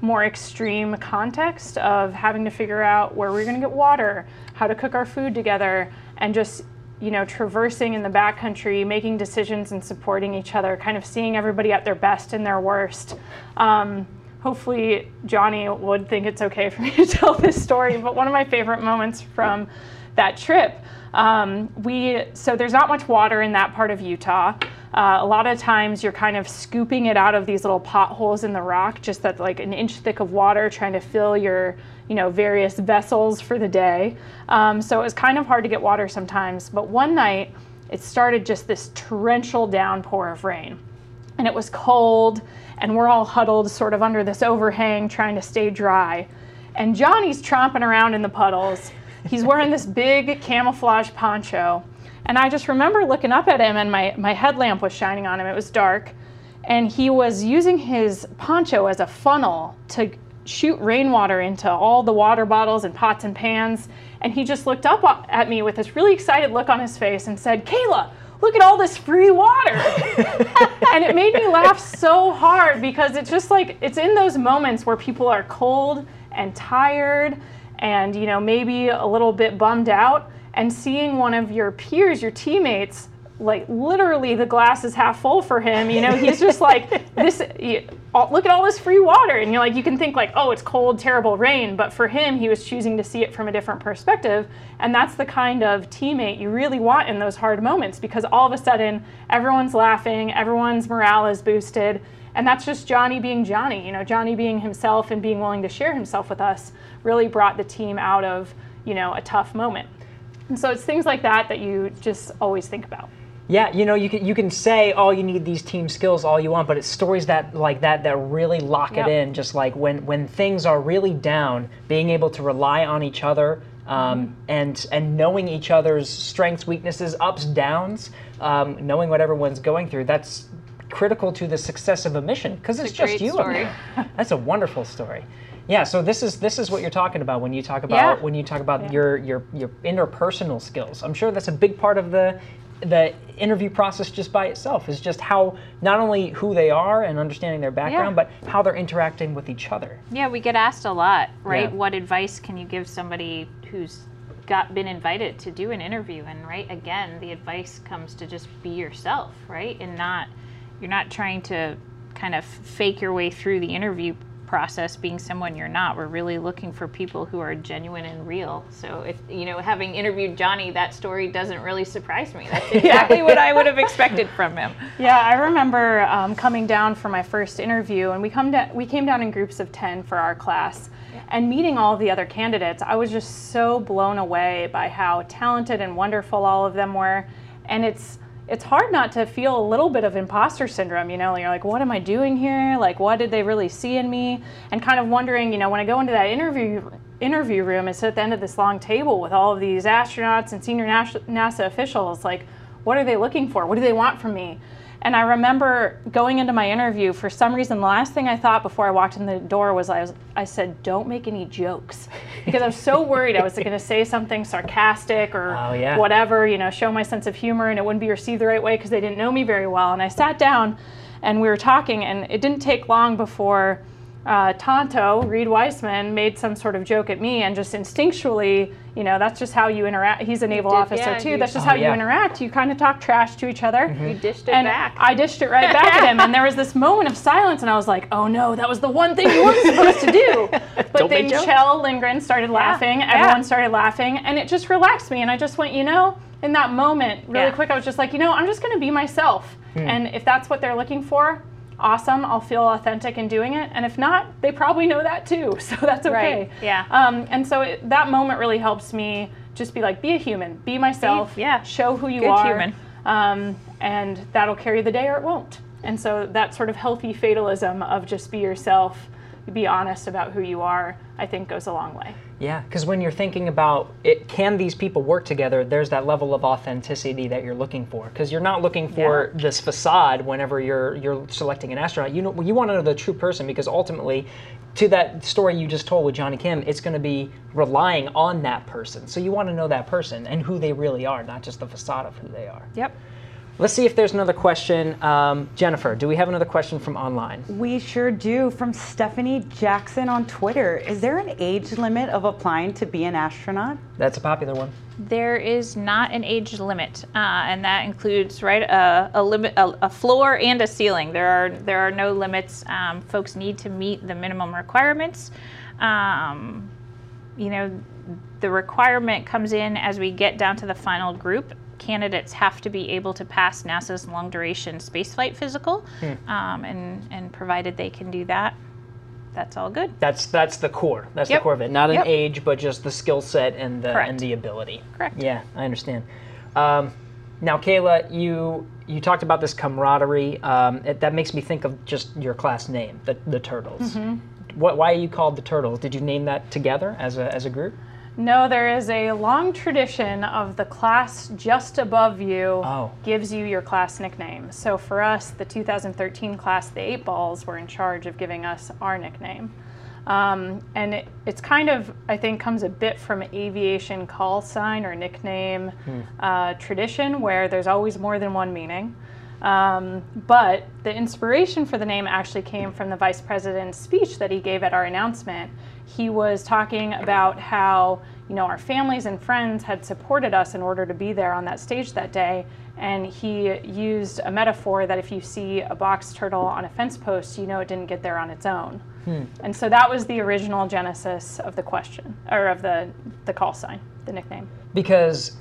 Speaker 3: more extreme context of having to figure out where we're going to get water, how to cook our food together, and just you know, traversing in the backcountry, making decisions and supporting each other, kind of seeing everybody at their best and their worst. Um, hopefully, Johnny would think it's okay for (laughs) me to tell this story, but one of my favorite moments from that trip, um, we so there's not much water in that part of Utah. Uh, a lot of times you're kind of scooping it out of these little potholes in the rock, just that like an inch thick of water, trying to fill your you know, various vessels for the day. Um, so it was kind of hard to get water sometimes. But one night, it started just this torrential downpour of rain. And it was cold, and we're all huddled sort of under this overhang trying to stay dry. And Johnny's tromping around in the puddles. He's wearing this big camouflage poncho. And I just remember looking up at him, and my, my headlamp was shining on him. It was dark. And he was using his poncho as a funnel to shoot rainwater into all the water bottles and pots and pans. And he just looked up at me with this really excited look on his face and said, Kayla, look at all this free water. (laughs) and it made me laugh so hard because it's just like, it's in those moments where people are cold and tired and, you know, maybe a little bit bummed out. And seeing one of your peers, your teammates, like literally the glass is half full for him you know he's just like (laughs) this you, all, look at all this free water and you're like you can think like oh it's cold terrible rain but for him he was choosing to see it from a different perspective and that's the kind of teammate you really want in those hard moments because all of a sudden everyone's laughing everyone's morale is boosted and that's just johnny being johnny you know johnny being himself and being willing to share himself with us really brought the team out of you know a tough moment and so it's things like that that you just always think about
Speaker 1: yeah, you know, you can you can say, oh, you need these team skills all you want, but it's stories that like that that really lock yep. it in. Just like when when things are really down, being able to rely on each other. Um, mm-hmm. and and knowing each other's strengths, weaknesses, ups, downs, um, knowing what everyone's going through. That's critical to the success of a mission because
Speaker 6: it's,
Speaker 1: it's just you. (laughs) That's a wonderful story. Yeah, so this is this is what you're talking about when you talk about yeah. when you talk about yeah. your your your interpersonal skills. I'm sure that's a big part of the the interview process just by itself is just how not only who they are and understanding their background, yeah. but how they're interacting with each other.
Speaker 6: Yeah, we get asked a lot, right? Yeah. What advice can you give somebody who's got been invited to do an interview? And right again, the advice comes to just be yourself, right? And not you're not trying to kind of fake your way through the interview process being someone you're not we're really looking for people who are genuine and real so if you know having interviewed johnny that story doesn't really surprise me that's (laughs) exactly what i would have expected from him
Speaker 3: yeah i remember um, coming down for my first interview and we come to, we came down in groups of 10 for our class and meeting all the other candidates i was just so blown away by how talented and wonderful all of them were and it's it's hard not to feel a little bit of imposter syndrome, you know, you're like, what am I doing here? Like, what did they really see in me? And kind of wondering, you know, when I go into that interview interview room and sit at the end of this long table with all of these astronauts and senior NASA officials, like, what are they looking for? What do they want from me? And I remember going into my interview, for some reason, the last thing I thought before I walked in the door was I, was, I said, don't make any jokes. (laughs) Because I was so worried I was going to say something sarcastic or oh, yeah. whatever, you know, show my sense of humor and it wouldn't be received the right way because they didn't know me very well. And I sat down and we were talking, and it didn't take long before uh, Tonto, Reid Wiseman, made some sort of joke at me, and just instinctually, you know, that's just how you interact. He's a naval did, officer yeah, too. that's just oh, how yeah. you interact. You kind of talk trash to each other. Mm-hmm.
Speaker 6: You dished it and back.
Speaker 3: I dished it right back at him, and there was this moment of silence, and I was like, oh no, that was the one thing you weren't supposed to do. (laughs) But Don't then Kjell Lindgren started laughing. Yeah, Everyone started laughing, and it just relaxed me. And I just went, you know, in that moment, really quick, I was just like, you know, I'm just going to be myself, hmm. and if that's what they're looking for, awesome, I'll feel authentic in doing it. And if not, they probably know that too, (laughs) so that's okay.
Speaker 6: Right. Yeah. Um,
Speaker 3: and so it, that moment really helps me just be like, be a human, be myself, be, yeah. show who you
Speaker 6: Good
Speaker 3: are,
Speaker 6: human. Um,
Speaker 3: and that'll carry the day or it won't. And so that sort of healthy fatalism of just be yourself, be honest about who you are, I think goes a long way.
Speaker 1: Yeah, because when you're thinking about it, can these people work together? There's that level of authenticity that you're looking for, because you're not looking for yeah. this facade whenever you're you're selecting an astronaut. You know, you want to know the true person, because ultimately, to that story you just told with Johnny Kim, it's going to be relying on that person. So you want to know that person and who they really are, not just the facade of who they are.
Speaker 3: Yep.
Speaker 1: Let's see if there's another question. Um, Jennifer, do we have another question from online?
Speaker 5: We sure do. From Stephanie Jackson on Twitter. Is there an age limit of applying to be an astronaut?
Speaker 1: That's a popular one.
Speaker 6: There is not an age limit, uh, and that includes right a, a limit, a, a, floor and a ceiling. There are there are no limits. Um, folks need to meet the minimum requirements. Um, you know, the requirement comes in as we get down to the final group candidates have to be able to pass NASA's long duration spaceflight physical, hmm. um, and and provided they can do that, that's all good.
Speaker 1: That's that's the core. That's yep. the core of it. Not an yep. age, but just the skill set and the Correct. and the ability.
Speaker 6: Correct.
Speaker 1: Yeah, I understand. Um, now, Kayla, you you talked about this camaraderie. Um, it, that makes me think of just your class name, the the Turtles. Mm-hmm. What, why are you called the Turtles? Did you name that together as a as a group?
Speaker 3: No, there is a long tradition of the class just above you oh. gives you your class nickname. So for us, the 2013 class, the Eight Balls, were in charge of giving us our nickname. Um, and it, it's kind of, I think, comes a bit from aviation call sign or nickname hmm. uh, tradition where there's always more than one meaning. Um, but the inspiration for the name actually came from the vice president's speech that he gave at our announcement he was talking about how you know our families and friends had supported us in order to be there on that stage that day and he used a metaphor that if you see a box turtle on a fence post you know it didn't get there on its own hmm. and so that was the original genesis of the question or of the the call sign the nickname
Speaker 1: because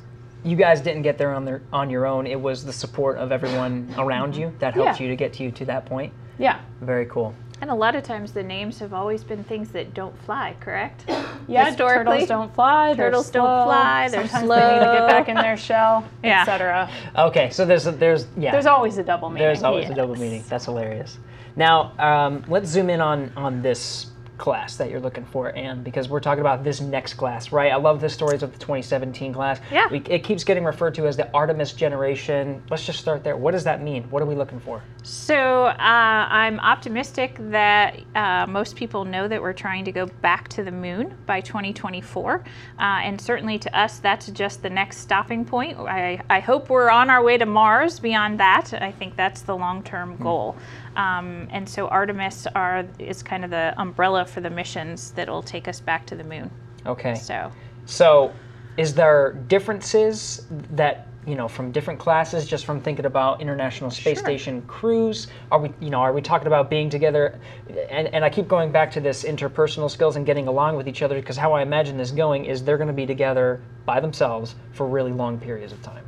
Speaker 1: you guys didn't get there on their on your own it was the support of everyone around mm-hmm. you that helped yeah. you to get to you to that point
Speaker 3: yeah
Speaker 1: very cool
Speaker 6: and a lot of times the names have always been things that don't fly, correct? (coughs)
Speaker 3: yeah, turtles don't fly.
Speaker 6: Turtles don't fly. They're
Speaker 3: Sometimes slow. they need to get back in their (laughs) shell, yeah. etc.
Speaker 1: Okay, so there's a, there's yeah.
Speaker 3: There's always a double meaning.
Speaker 1: There's always yes. a double meaning. That's hilarious. Now um, let's zoom in on on this class that you're looking for, and because we're talking about this next class, right? I love the stories of the 2017 class.
Speaker 3: Yeah. We,
Speaker 1: it keeps getting referred to as the Artemis generation. Let's just start there. What does that mean? What are we looking for?
Speaker 6: So uh, I'm optimistic that uh, most people know that we're trying to go back to the moon by 2024, uh, and certainly to us, that's just the next stopping point. I, I hope we're on our way to Mars. Beyond that, I think that's the long-term hmm. goal. Hmm. Um, and so Artemis are, is kind of the umbrella for the missions that will take us back to the moon.
Speaker 1: Okay. So. So, is there differences that you know from different classes just from thinking about international space sure. station crews are we you know are we talking about being together and and i keep going back to this interpersonal skills and getting along with each other because how i imagine this going is they're going to be together by themselves for really long periods of time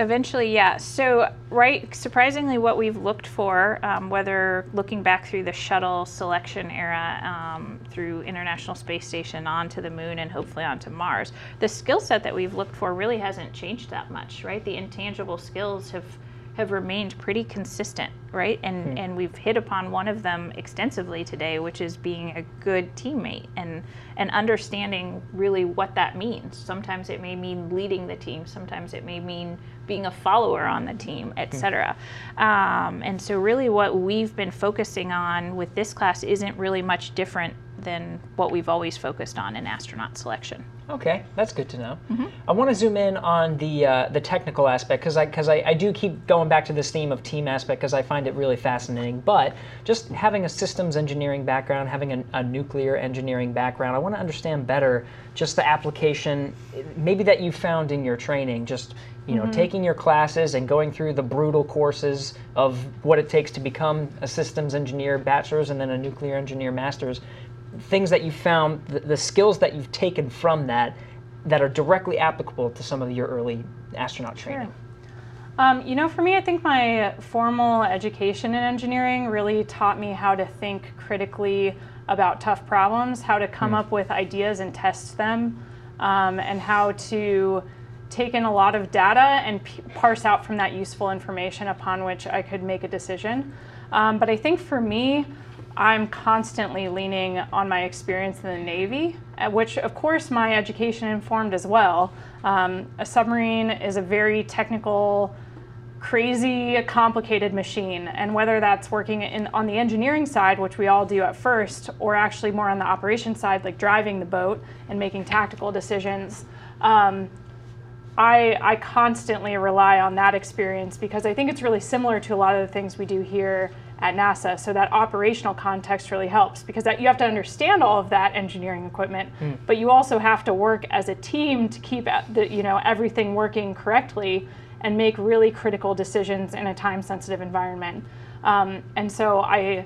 Speaker 6: Eventually, yeah. So, right, surprisingly, what we've looked for, um, whether looking back through the shuttle selection era, um, through International Space Station onto the moon and hopefully onto Mars, the skill set that we've looked for really hasn't changed that much, right? The intangible skills have have remained pretty consistent, right? And mm and we've hit upon one of them extensively today, which is being a good teammate and and understanding really what that means. Sometimes it may mean leading the team, sometimes it may mean being a follower on the team, etc. mm Um, and so really, what we've been focusing on with this class isn't really much different than what we've always focused on in astronaut selection.
Speaker 1: Okay, that's good to know. Mm-hmm. I want to zoom in on the uh, the technical aspect because I because I, I, do keep going back to this theme of team aspect because I find it really fascinating. But just having a systems engineering background, having a, a nuclear engineering background, I want to understand better just the application, maybe that you found in your training. Just you know, mm-hmm. taking your classes and going through the brutal courses of what it takes to become a systems engineer bachelor's and then a nuclear engineer master's things that you found, the, the skills that you've taken from that, that are directly applicable to some of your early astronaut training? Sure. Um,
Speaker 3: you know, for me, I think my formal education in engineering really taught me how to think critically about tough problems, how to come mm. up with ideas and test them, um, and how to take in a lot of data and parse out from that useful information upon which I could make a decision. Um, but I think for me, I'm constantly leaning on my experience in the Navy, uh, which of course my education informed as well. Um, a submarine is a very technical, crazy, complicated machine. And whether that's working in, on the engineering side, which we all do at first, or actually more on the operation side, like driving the boat and making tactical decisions, um, I, I constantly rely on that experience because I think it's really similar to a lot of the things we do here at NASA. So that operational context really helps because that, you have to understand all of that engineering equipment, mm. but you also have to work as a team to keep the, you know everything working correctly and make really critical decisions in a time-sensitive environment. Um, and so I,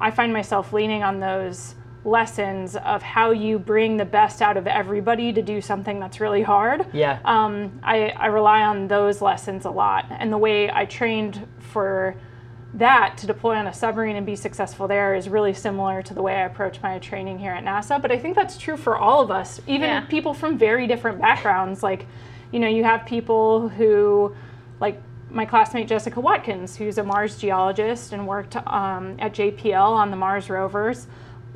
Speaker 3: I find myself leaning on those lessons of how you bring the best out of everybody to do something that's really hard.
Speaker 1: Yeah. Um,
Speaker 3: I, I rely on those lessons a lot. And the way I trained for that to deploy on a submarine and be successful there is really similar to the way I approach my training here at NASA. But I think that's true for all of us, even yeah. people from very different backgrounds. Like, you know, you have people who, like my classmate Jessica Watkins, who's a Mars geologist and worked um, at JPL on the Mars rovers.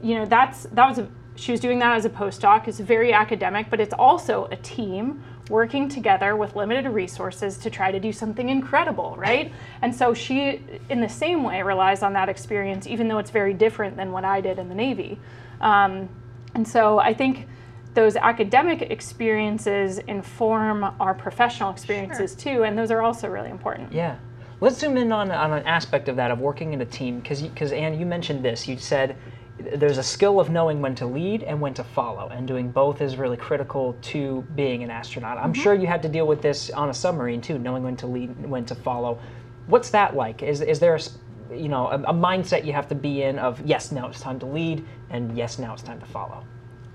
Speaker 3: You know, that's that was a, she was doing that as a postdoc. It's very academic, but it's also a team working together with limited resources to try to do something incredible, right? And so she, in the same way, relies on that experience, even though it's very different than what I did in the Navy. Um, and so I think those academic experiences inform our professional experiences sure. too, and those are also really important.
Speaker 1: Yeah. Let's zoom in on, on an aspect of that, of working in a team, because, because Anne, you mentioned this. You said there's a skill of knowing when to lead and when to follow, and doing both is really critical to being an astronaut. I'm mm -hmm. sure you had to deal with this on a submarine too, knowing when to lead, and when to follow. What's that like? Is is there a you know a, a mindset you have to be in of yes now it's time to lead and yes now it's time to follow?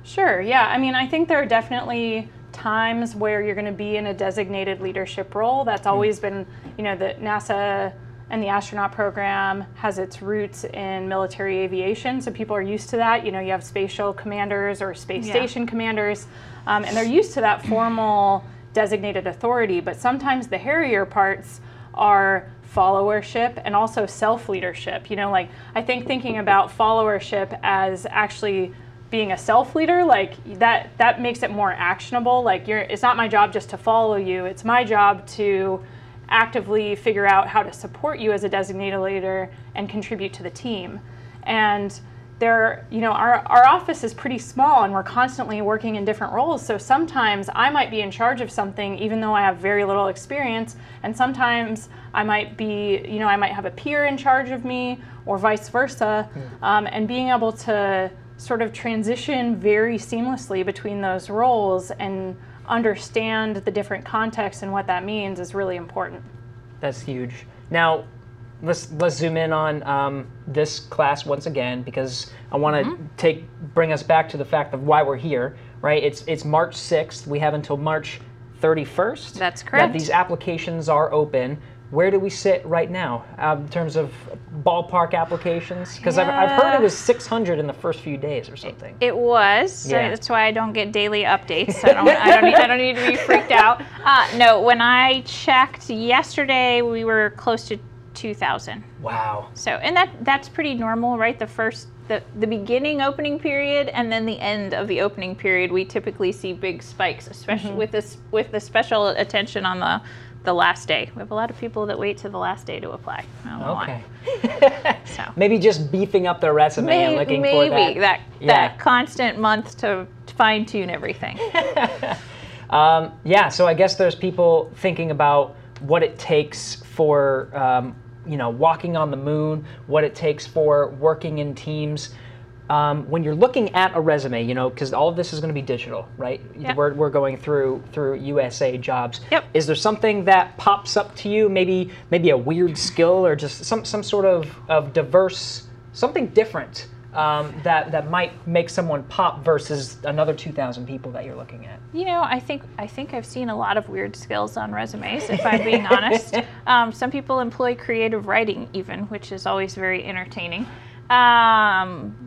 Speaker 3: Sure. Yeah. I mean, I think there are definitely times where you're going to be in a designated leadership role. That's hmm. always been you know the NASA and the astronaut program has its roots in military aviation, so people are used to that. You know, you have space shuttle commanders or space yeah. station commanders, um, and they're used to that formal designated authority. But sometimes the hairier parts are followership and also self leadership. You know, like I think thinking about followership as actually being a self leader like that that makes it more actionable like you're it's not my job just to follow you it's my job to actively figure out how to support you as a designated leader and contribute to the team. And there, you know, our, our office is pretty small and we're constantly working in different roles. So sometimes I might be in charge of something even though I have very little experience. And sometimes I might be, you know, I might have a peer in charge of me or vice versa. Hmm. Um, and being able to sort of transition very seamlessly between those roles and understand the different contexts and what that means is really important.
Speaker 1: That's huge. Now, let's let's zoom in on um, this class once again because I want to mm-hmm. take bring us back to the fact of why we're here. Right? It's it's March sixth. We have until March thirty first.
Speaker 6: That's correct.
Speaker 1: That these applications are open where do we sit right now um, in terms of ballpark applications? Because yeah. I've, I've, heard it was 600 in the first few days or something.
Speaker 6: It, was. Yeah. So that's why I don't get daily updates. I, don't, I, don't need, I, don't, need, to be freaked out. Uh, no, when I checked yesterday, we were close to 2,000.
Speaker 1: Wow.
Speaker 6: So, and that that's pretty normal, right? The first the, the beginning opening period and then the end of the opening period, we typically see big spikes, especially mm-hmm. with this with the special attention on the the last day. We have a lot of people that wait to the last day to apply.
Speaker 1: Okay. (laughs) so. Maybe just beefing up their resume maybe, and looking maybe for that. that,
Speaker 6: yeah. that constant month to, to fine tune everything. (laughs) um,
Speaker 1: yeah, so I guess there's people thinking about what it takes for, um, you know, walking on the moon, what it takes for working in teams um, when you're looking at a resume, you know, because all of this is going to be digital, right? Yep. We're, we're going through through USA Jobs. Yep. Is there something that pops up to you? Maybe maybe a weird skill or just some some sort of of diverse something different um, that that might make someone pop versus another 2,000 people that you're looking at.
Speaker 6: You know, I think I think I've seen a lot of weird skills on resumes. If I'm being (laughs) honest, um, some people employ creative writing even, which is always very entertaining. Um,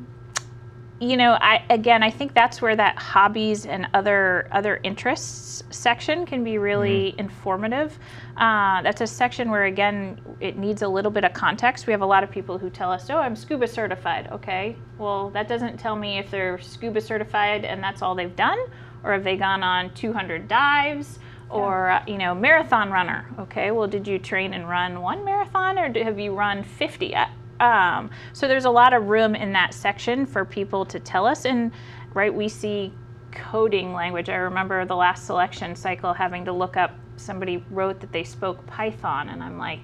Speaker 6: you know, I again, I think that's where that hobbies and other other interests section can be really mm-hmm. informative. Uh, that's a section where again, it needs a little bit of context. We have a lot of people who tell us, "Oh, I'm scuba certified." Okay, well, that doesn't tell me if they're scuba certified and that's all they've done, or have they gone on 200 dives. Yeah. Or uh, you know, marathon runner. Okay, well, did you train and run one marathon, or have you run 50? I, um, so there's a lot of room in that section for people to tell us. And right, we see coding language. I remember the last selection cycle having to look up somebody wrote that they spoke Python, and I'm like,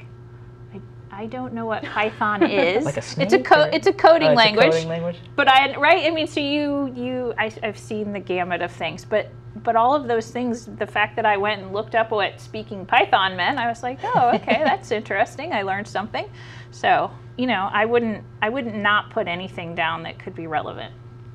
Speaker 6: I don't know what Python is. (laughs) like a it's a co- it's a coding, oh, it's language, a coding language. But I right. I mean, so you you I, have seen the gamut of things, but but all of those things. The fact that I went and looked up what speaking Python meant, I was like, oh, okay, (laughs) that's interesting. I learned something. So you know, I wouldn't I wouldn't not put anything down that could be relevant.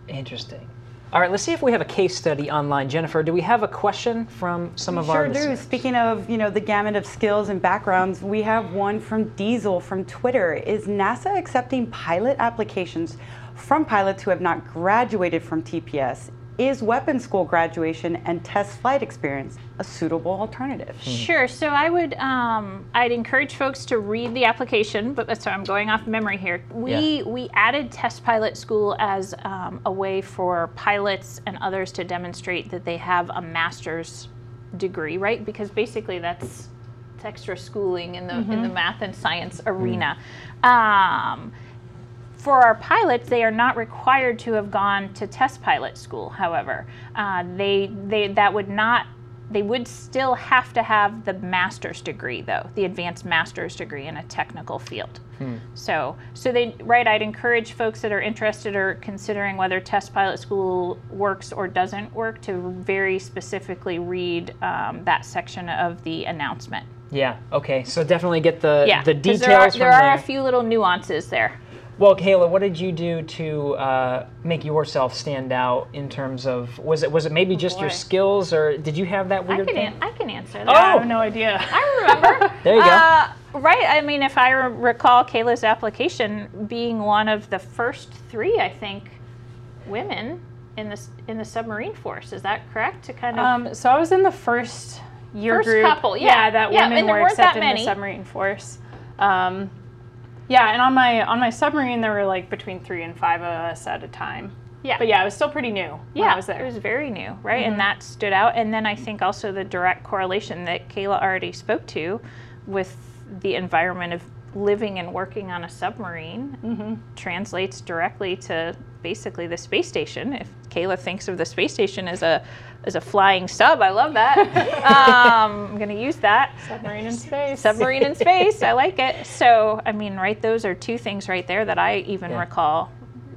Speaker 1: Interesting. All right, let's see if we have a case study online. Jennifer, do we have a question from some we of sure our listeners? Sure do.
Speaker 5: Speaking of, you know, the gamut of skills and backgrounds, we have one from Diesel from Twitter. Is NASA accepting pilot applications from pilots who have not graduated from TPS, is weapon school graduation and test flight experience a suitable alternative? Hmm.
Speaker 6: Sure. So I would, um, I'd encourage folks to read the application, but so I'm going off memory here. We yeah. we added test pilot school as um, a way for pilots and others to demonstrate that they have a master's degree, right? Because basically that's extra schooling in the mm-hmm. in the mm-hmm. math and science hmm. arena. Mm. Um, for our pilots, they are not required to have gone to test pilot school, however. Uh, they, they, that would not they would still have to have the master's degree though the advanced master's degree in a technical field hmm. so so they right i'd encourage folks that are interested or considering whether test pilot school works or doesn't work to very specifically read um, that section of the announcement
Speaker 1: yeah okay so definitely get the yeah, the details
Speaker 6: there
Speaker 1: are,
Speaker 6: there are
Speaker 1: there.
Speaker 6: a few little nuances there
Speaker 1: well, Kayla, what did you do to uh, make yourself stand out in terms of was it was it maybe oh, just your skills or did you have that weird
Speaker 6: I can
Speaker 1: thing? An-
Speaker 6: I can answer that. Oh,
Speaker 3: I have no idea.
Speaker 6: I remember. (laughs)
Speaker 1: there you go. Uh,
Speaker 6: right. I mean, if I recall, Kayla's application being one of the first three, I think, women in the in the submarine force. Is that correct?
Speaker 3: To kind of. Um, so I was in the first year first group.
Speaker 6: couple. Yeah,
Speaker 3: yeah that yeah, women were accepted in the submarine force. Um, yeah, and on my on my submarine there were like between three and five of us at a time. Yeah. But yeah, it was still pretty new. Yeah, was
Speaker 6: it was very new, right? Mm-hmm. And that stood out. And then I think also the direct correlation that Kayla already spoke to with the environment of living and working on a submarine mm-hmm. translates directly to basically the space station. If Kayla thinks of the space station as a as a flying sub, I love that. (laughs) um, I'm gonna use that.
Speaker 3: Submarine in space.
Speaker 6: Submarine in space. I like it. So I mean, right? Those are two things right there that I even yeah. recall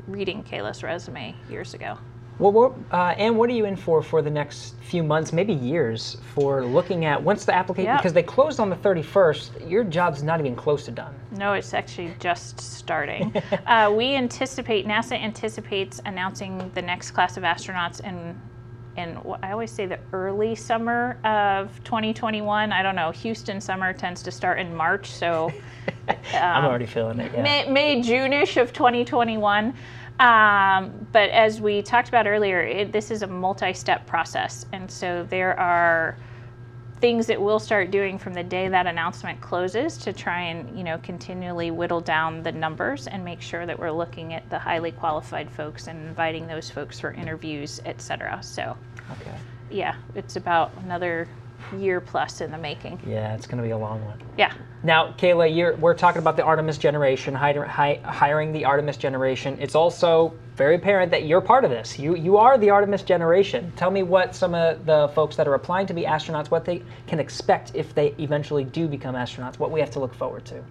Speaker 6: reading Kayla's resume years ago.
Speaker 1: Well, what, uh, and what are you in for for the next few months, maybe years, for looking at once the application yep. because they closed on the 31st, your job's not even close to done.
Speaker 6: No, it's actually just starting. (laughs) uh, we anticipate NASA anticipates announcing the next class of astronauts in in I always say the early summer of 2021. I don't know. Houston summer tends to start in March, so (laughs) um, I'm
Speaker 1: already feeling it. Yeah. May,
Speaker 6: May June-ish of 2021. Um, but as we talked about earlier, it, this is a multi-step process, and so there are things that we'll start doing from the day that announcement closes to try and you know continually whittle down the numbers and make sure that we're looking at the highly qualified folks and inviting those folks for interviews, etc. So, okay. yeah, it's about another year plus in the making.
Speaker 1: Yeah, it's going to be a long one.
Speaker 6: Yeah.
Speaker 1: Now, Kayla, we're talking about the Artemis generation, hire, hi, hiring the Artemis generation. It's also very apparent that you're part of this. You you are the Artemis generation. Tell me what some of the folks that are applying to be astronauts, what they can expect if they eventually do become astronauts, what we have to look forward to.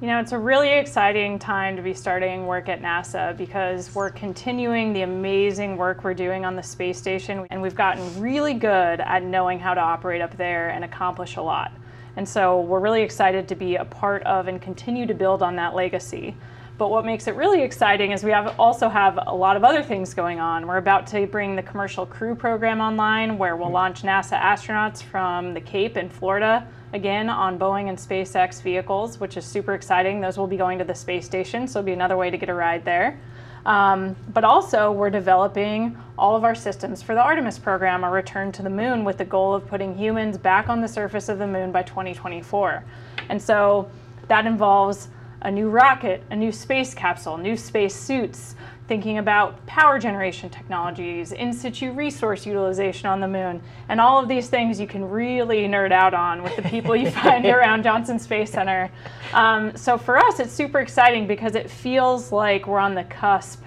Speaker 3: You know, it's a really exciting time to be starting work at NASA because we're continuing the amazing work we're doing on the space station, and we've gotten really good at knowing how to operate up there and accomplish a lot. And so we're really excited to be a part of and continue to build on that legacy. But what makes it really exciting is we have also have a lot of other things going on. We're about to bring the commercial crew program online where we'll mm-hmm. launch NASA astronauts from the Cape in Florida again on Boeing and SpaceX vehicles, which is super exciting. Those will be going to the space station, so it'll be another way to get a ride there. Um, but also, we're developing all of our systems for the Artemis program, a return to the moon, with the goal of putting humans back on the surface of the moon by 2024. And so that involves a new rocket, a new space capsule, new space suits, thinking about power generation technologies, in situ resource utilization on the moon, and all of these things you can really nerd out on with the people you find (laughs) around Johnson Space Center. Um, so for us, it's super exciting because it feels like we're on the cusp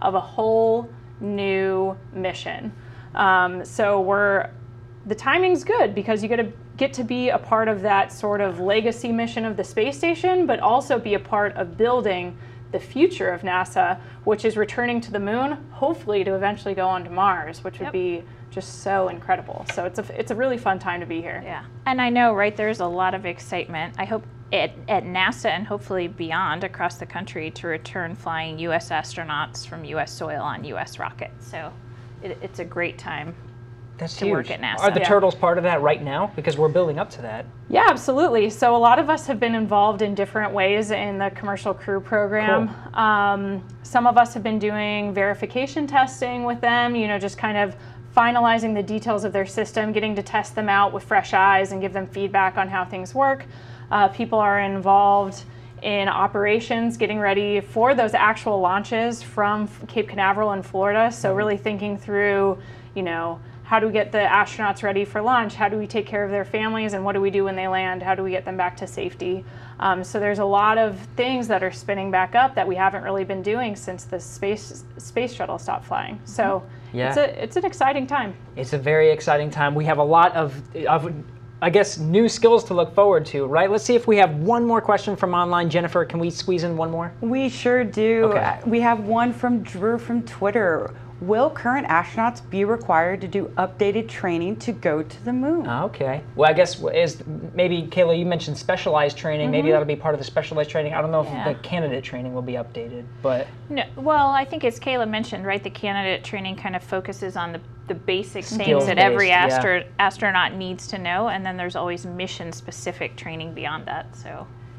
Speaker 3: of a whole new mission. Um, so we're the timing's good because you get to get to be a part of that sort of legacy mission of the space station, but also be a part of building the future of NASA, which is returning to the moon, hopefully to eventually go on to Mars, which yep. would be just so incredible. So it's a it's a really fun time to be here.
Speaker 6: Yeah, and I know, right? There's a lot of excitement. I hope at, at NASA and hopefully beyond across the country to return flying U.S. astronauts from U.S. soil on U.S. rockets. So it, it's a great time that's to huge. work at NASA.
Speaker 1: Are the yeah. turtles part of that right now? Because we're building up to that.
Speaker 3: Yeah, absolutely. So a lot of us have been involved in different ways in the commercial crew program. Cool. Um, some of us have been doing verification testing with them. You know, just kind of finalizing the details of their system, getting to test them out with fresh eyes and give them feedback on how things work. Uh, people are involved in operations, getting ready for those actual launches from Cape Canaveral in Florida. So mm-hmm. really thinking through, you know, how do we get the astronauts ready for launch? How do we take care of their families? And what do we do when they land? How do we get them back to safety? Um, so there's a lot of things that are spinning back up that we haven't really been doing since the space space shuttle stopped flying. Mm-hmm. So yeah. it's a it's an exciting time.
Speaker 1: It's a very exciting time. We have a lot of, of I guess new skills to look forward to, right? Let's see if we have one more question from online. Jennifer, can we squeeze in one more?
Speaker 5: We sure do. Okay. We have one from Drew from Twitter will current astronauts be required to do updated training to go to the moon?
Speaker 1: Ah, okay. Well, I guess is maybe Kayla, you mentioned specialized training. Mm -hmm. Maybe mm-hmm. that'll be part of the specialized training. I don't know yeah. if the candidate training will be updated, but no.
Speaker 6: Well, I think as Kayla mentioned, right, the candidate training kind of focuses on the the basic Skills things that based, every astro yeah. astronaut needs to know, and then there's always mission specific training beyond that. So.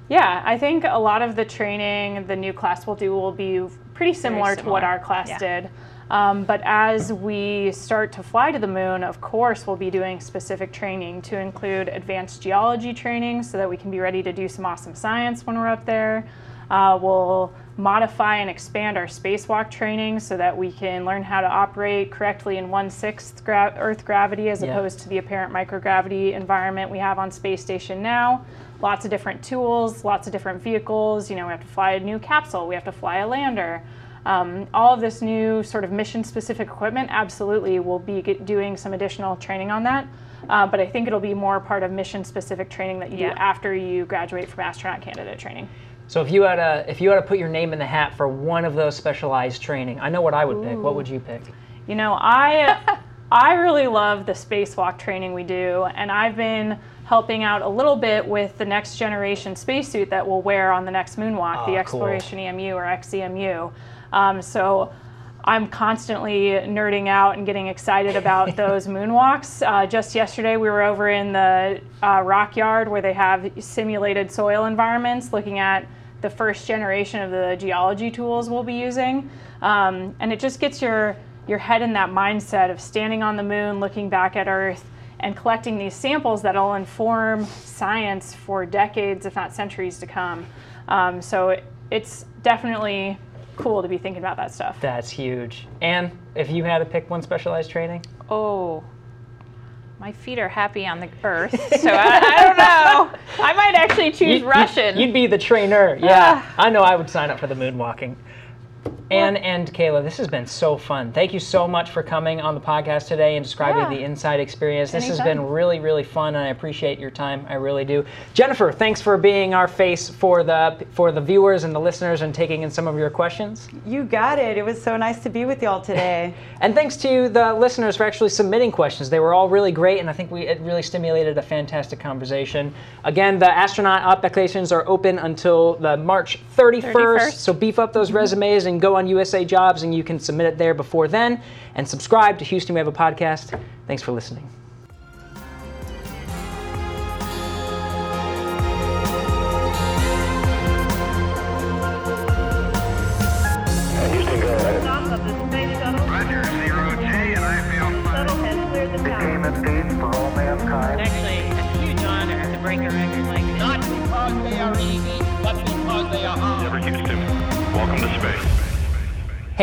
Speaker 3: Yeah, I think a lot of the training the new class will do will be pretty similar, similar. to what our class yeah. did. Um, but as we start to fly to the moon, of course, we'll be doing specific training to include advanced geology training so that we can be ready to do some awesome science when we're up there. Uh, we'll modify and expand our spacewalk training so that we can learn how to operate correctly in one sixth gra Earth gravity as yeah. opposed to the apparent microgravity environment we have on space station now. Lots of different tools, lots of different vehicles. You know, we have to fly a new capsule, we have to fly a lander. Um, all of this new sort of mission specific equipment absolutely will be doing some additional training on that. Uh, but I think it'll be more part of mission specific training that you yeah. do after you graduate from astronaut candidate training.
Speaker 1: So if you had a if you had to put your name in the hat for one of those specialized training, I know what I would Ooh. pick. What would you pick?
Speaker 3: You know, I (laughs) I really love the spacewalk training we do, and I've been helping out a little bit with the next generation spacesuit that we'll wear on the next moonwalk, oh, the Exploration cool. EMU or XEMU. Um, so I'm constantly nerding out and getting excited about (laughs) those moonwalks. Uh, just yesterday, we were over in the uh, rock yard where they have simulated soil environments, looking at the first generation of the geology tools we'll be using. Um, and it just gets your, your head in that mindset of standing on the moon, looking back at Earth, and collecting these samples that'll inform science for decades, if not centuries, to come. Um, so it, it's definitely cool to be thinking about that stuff.
Speaker 1: That's huge. And if you had to pick one specialized training?
Speaker 6: Oh, my feet are happy on the earth, so I, I don't know. I might actually (laughs) choose you, Russian.
Speaker 1: You'd be the trainer. Yeah, ah. I know. I would sign up for the moonwalking. Anne and Kayla, this has been so fun. Thank you so much for coming on the podcast today and describing yeah. the inside experience. This Anytime. has been really, really fun, and I appreciate your time. I really do. Jennifer, thanks for being our face for the for the viewers and the listeners and taking in some of your questions.
Speaker 5: You got it. It was so nice to be with y'all today. (laughs)
Speaker 1: and thanks to the listeners for actually submitting questions. They were all really great, and I think we it really stimulated a fantastic conversation. Again, the astronaut applications are open until the March 31st, 31st. so beef up those mm-hmm. resumes and go on USA Jobs and you can submit it there before then. And subscribe to Houston We Have a Podcast. Thanks for listening.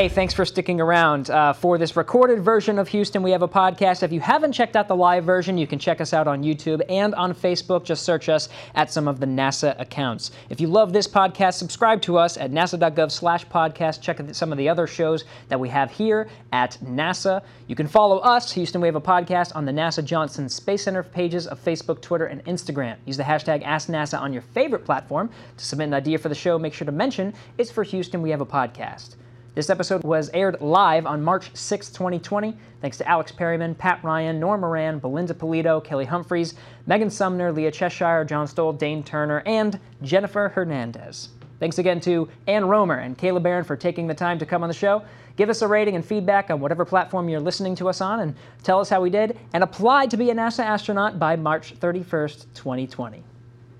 Speaker 1: Hey, thanks for sticking around. Uh, for this recorded version of Houston, we have a podcast. If you haven't checked out the live version, you can check us out on YouTube and on Facebook. Just search us at some of the NASA accounts. If you love this podcast, subscribe to us at nasa.gov slash podcast. Check out some of the other shows that we have here at NASA. You can follow us, Houston We Have a Podcast, on the NASA Johnson Space Center pages of Facebook, Twitter, and Instagram. Use the hashtag AskNASA on your favorite platform to submit an idea for the show. Make sure to mention it's for Houston We Have a Podcast. This episode was aired live on March 6, 2020. Thanks to Alex Perryman, Pat Ryan, Norm Moran, Belinda Polito, Kelly Humphreys, Megan Sumner, Leah Cheshire, John Stoll, Dane Turner, and Jennifer Hernandez. Thanks again to Anne Roemer and Kayla Barron for taking the time to come on the show. Give us a rating and feedback on whatever platform you're listening to us on and tell us how we did and apply to be a NASA astronaut by March 31st, 2020.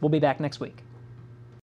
Speaker 1: We'll be back next week.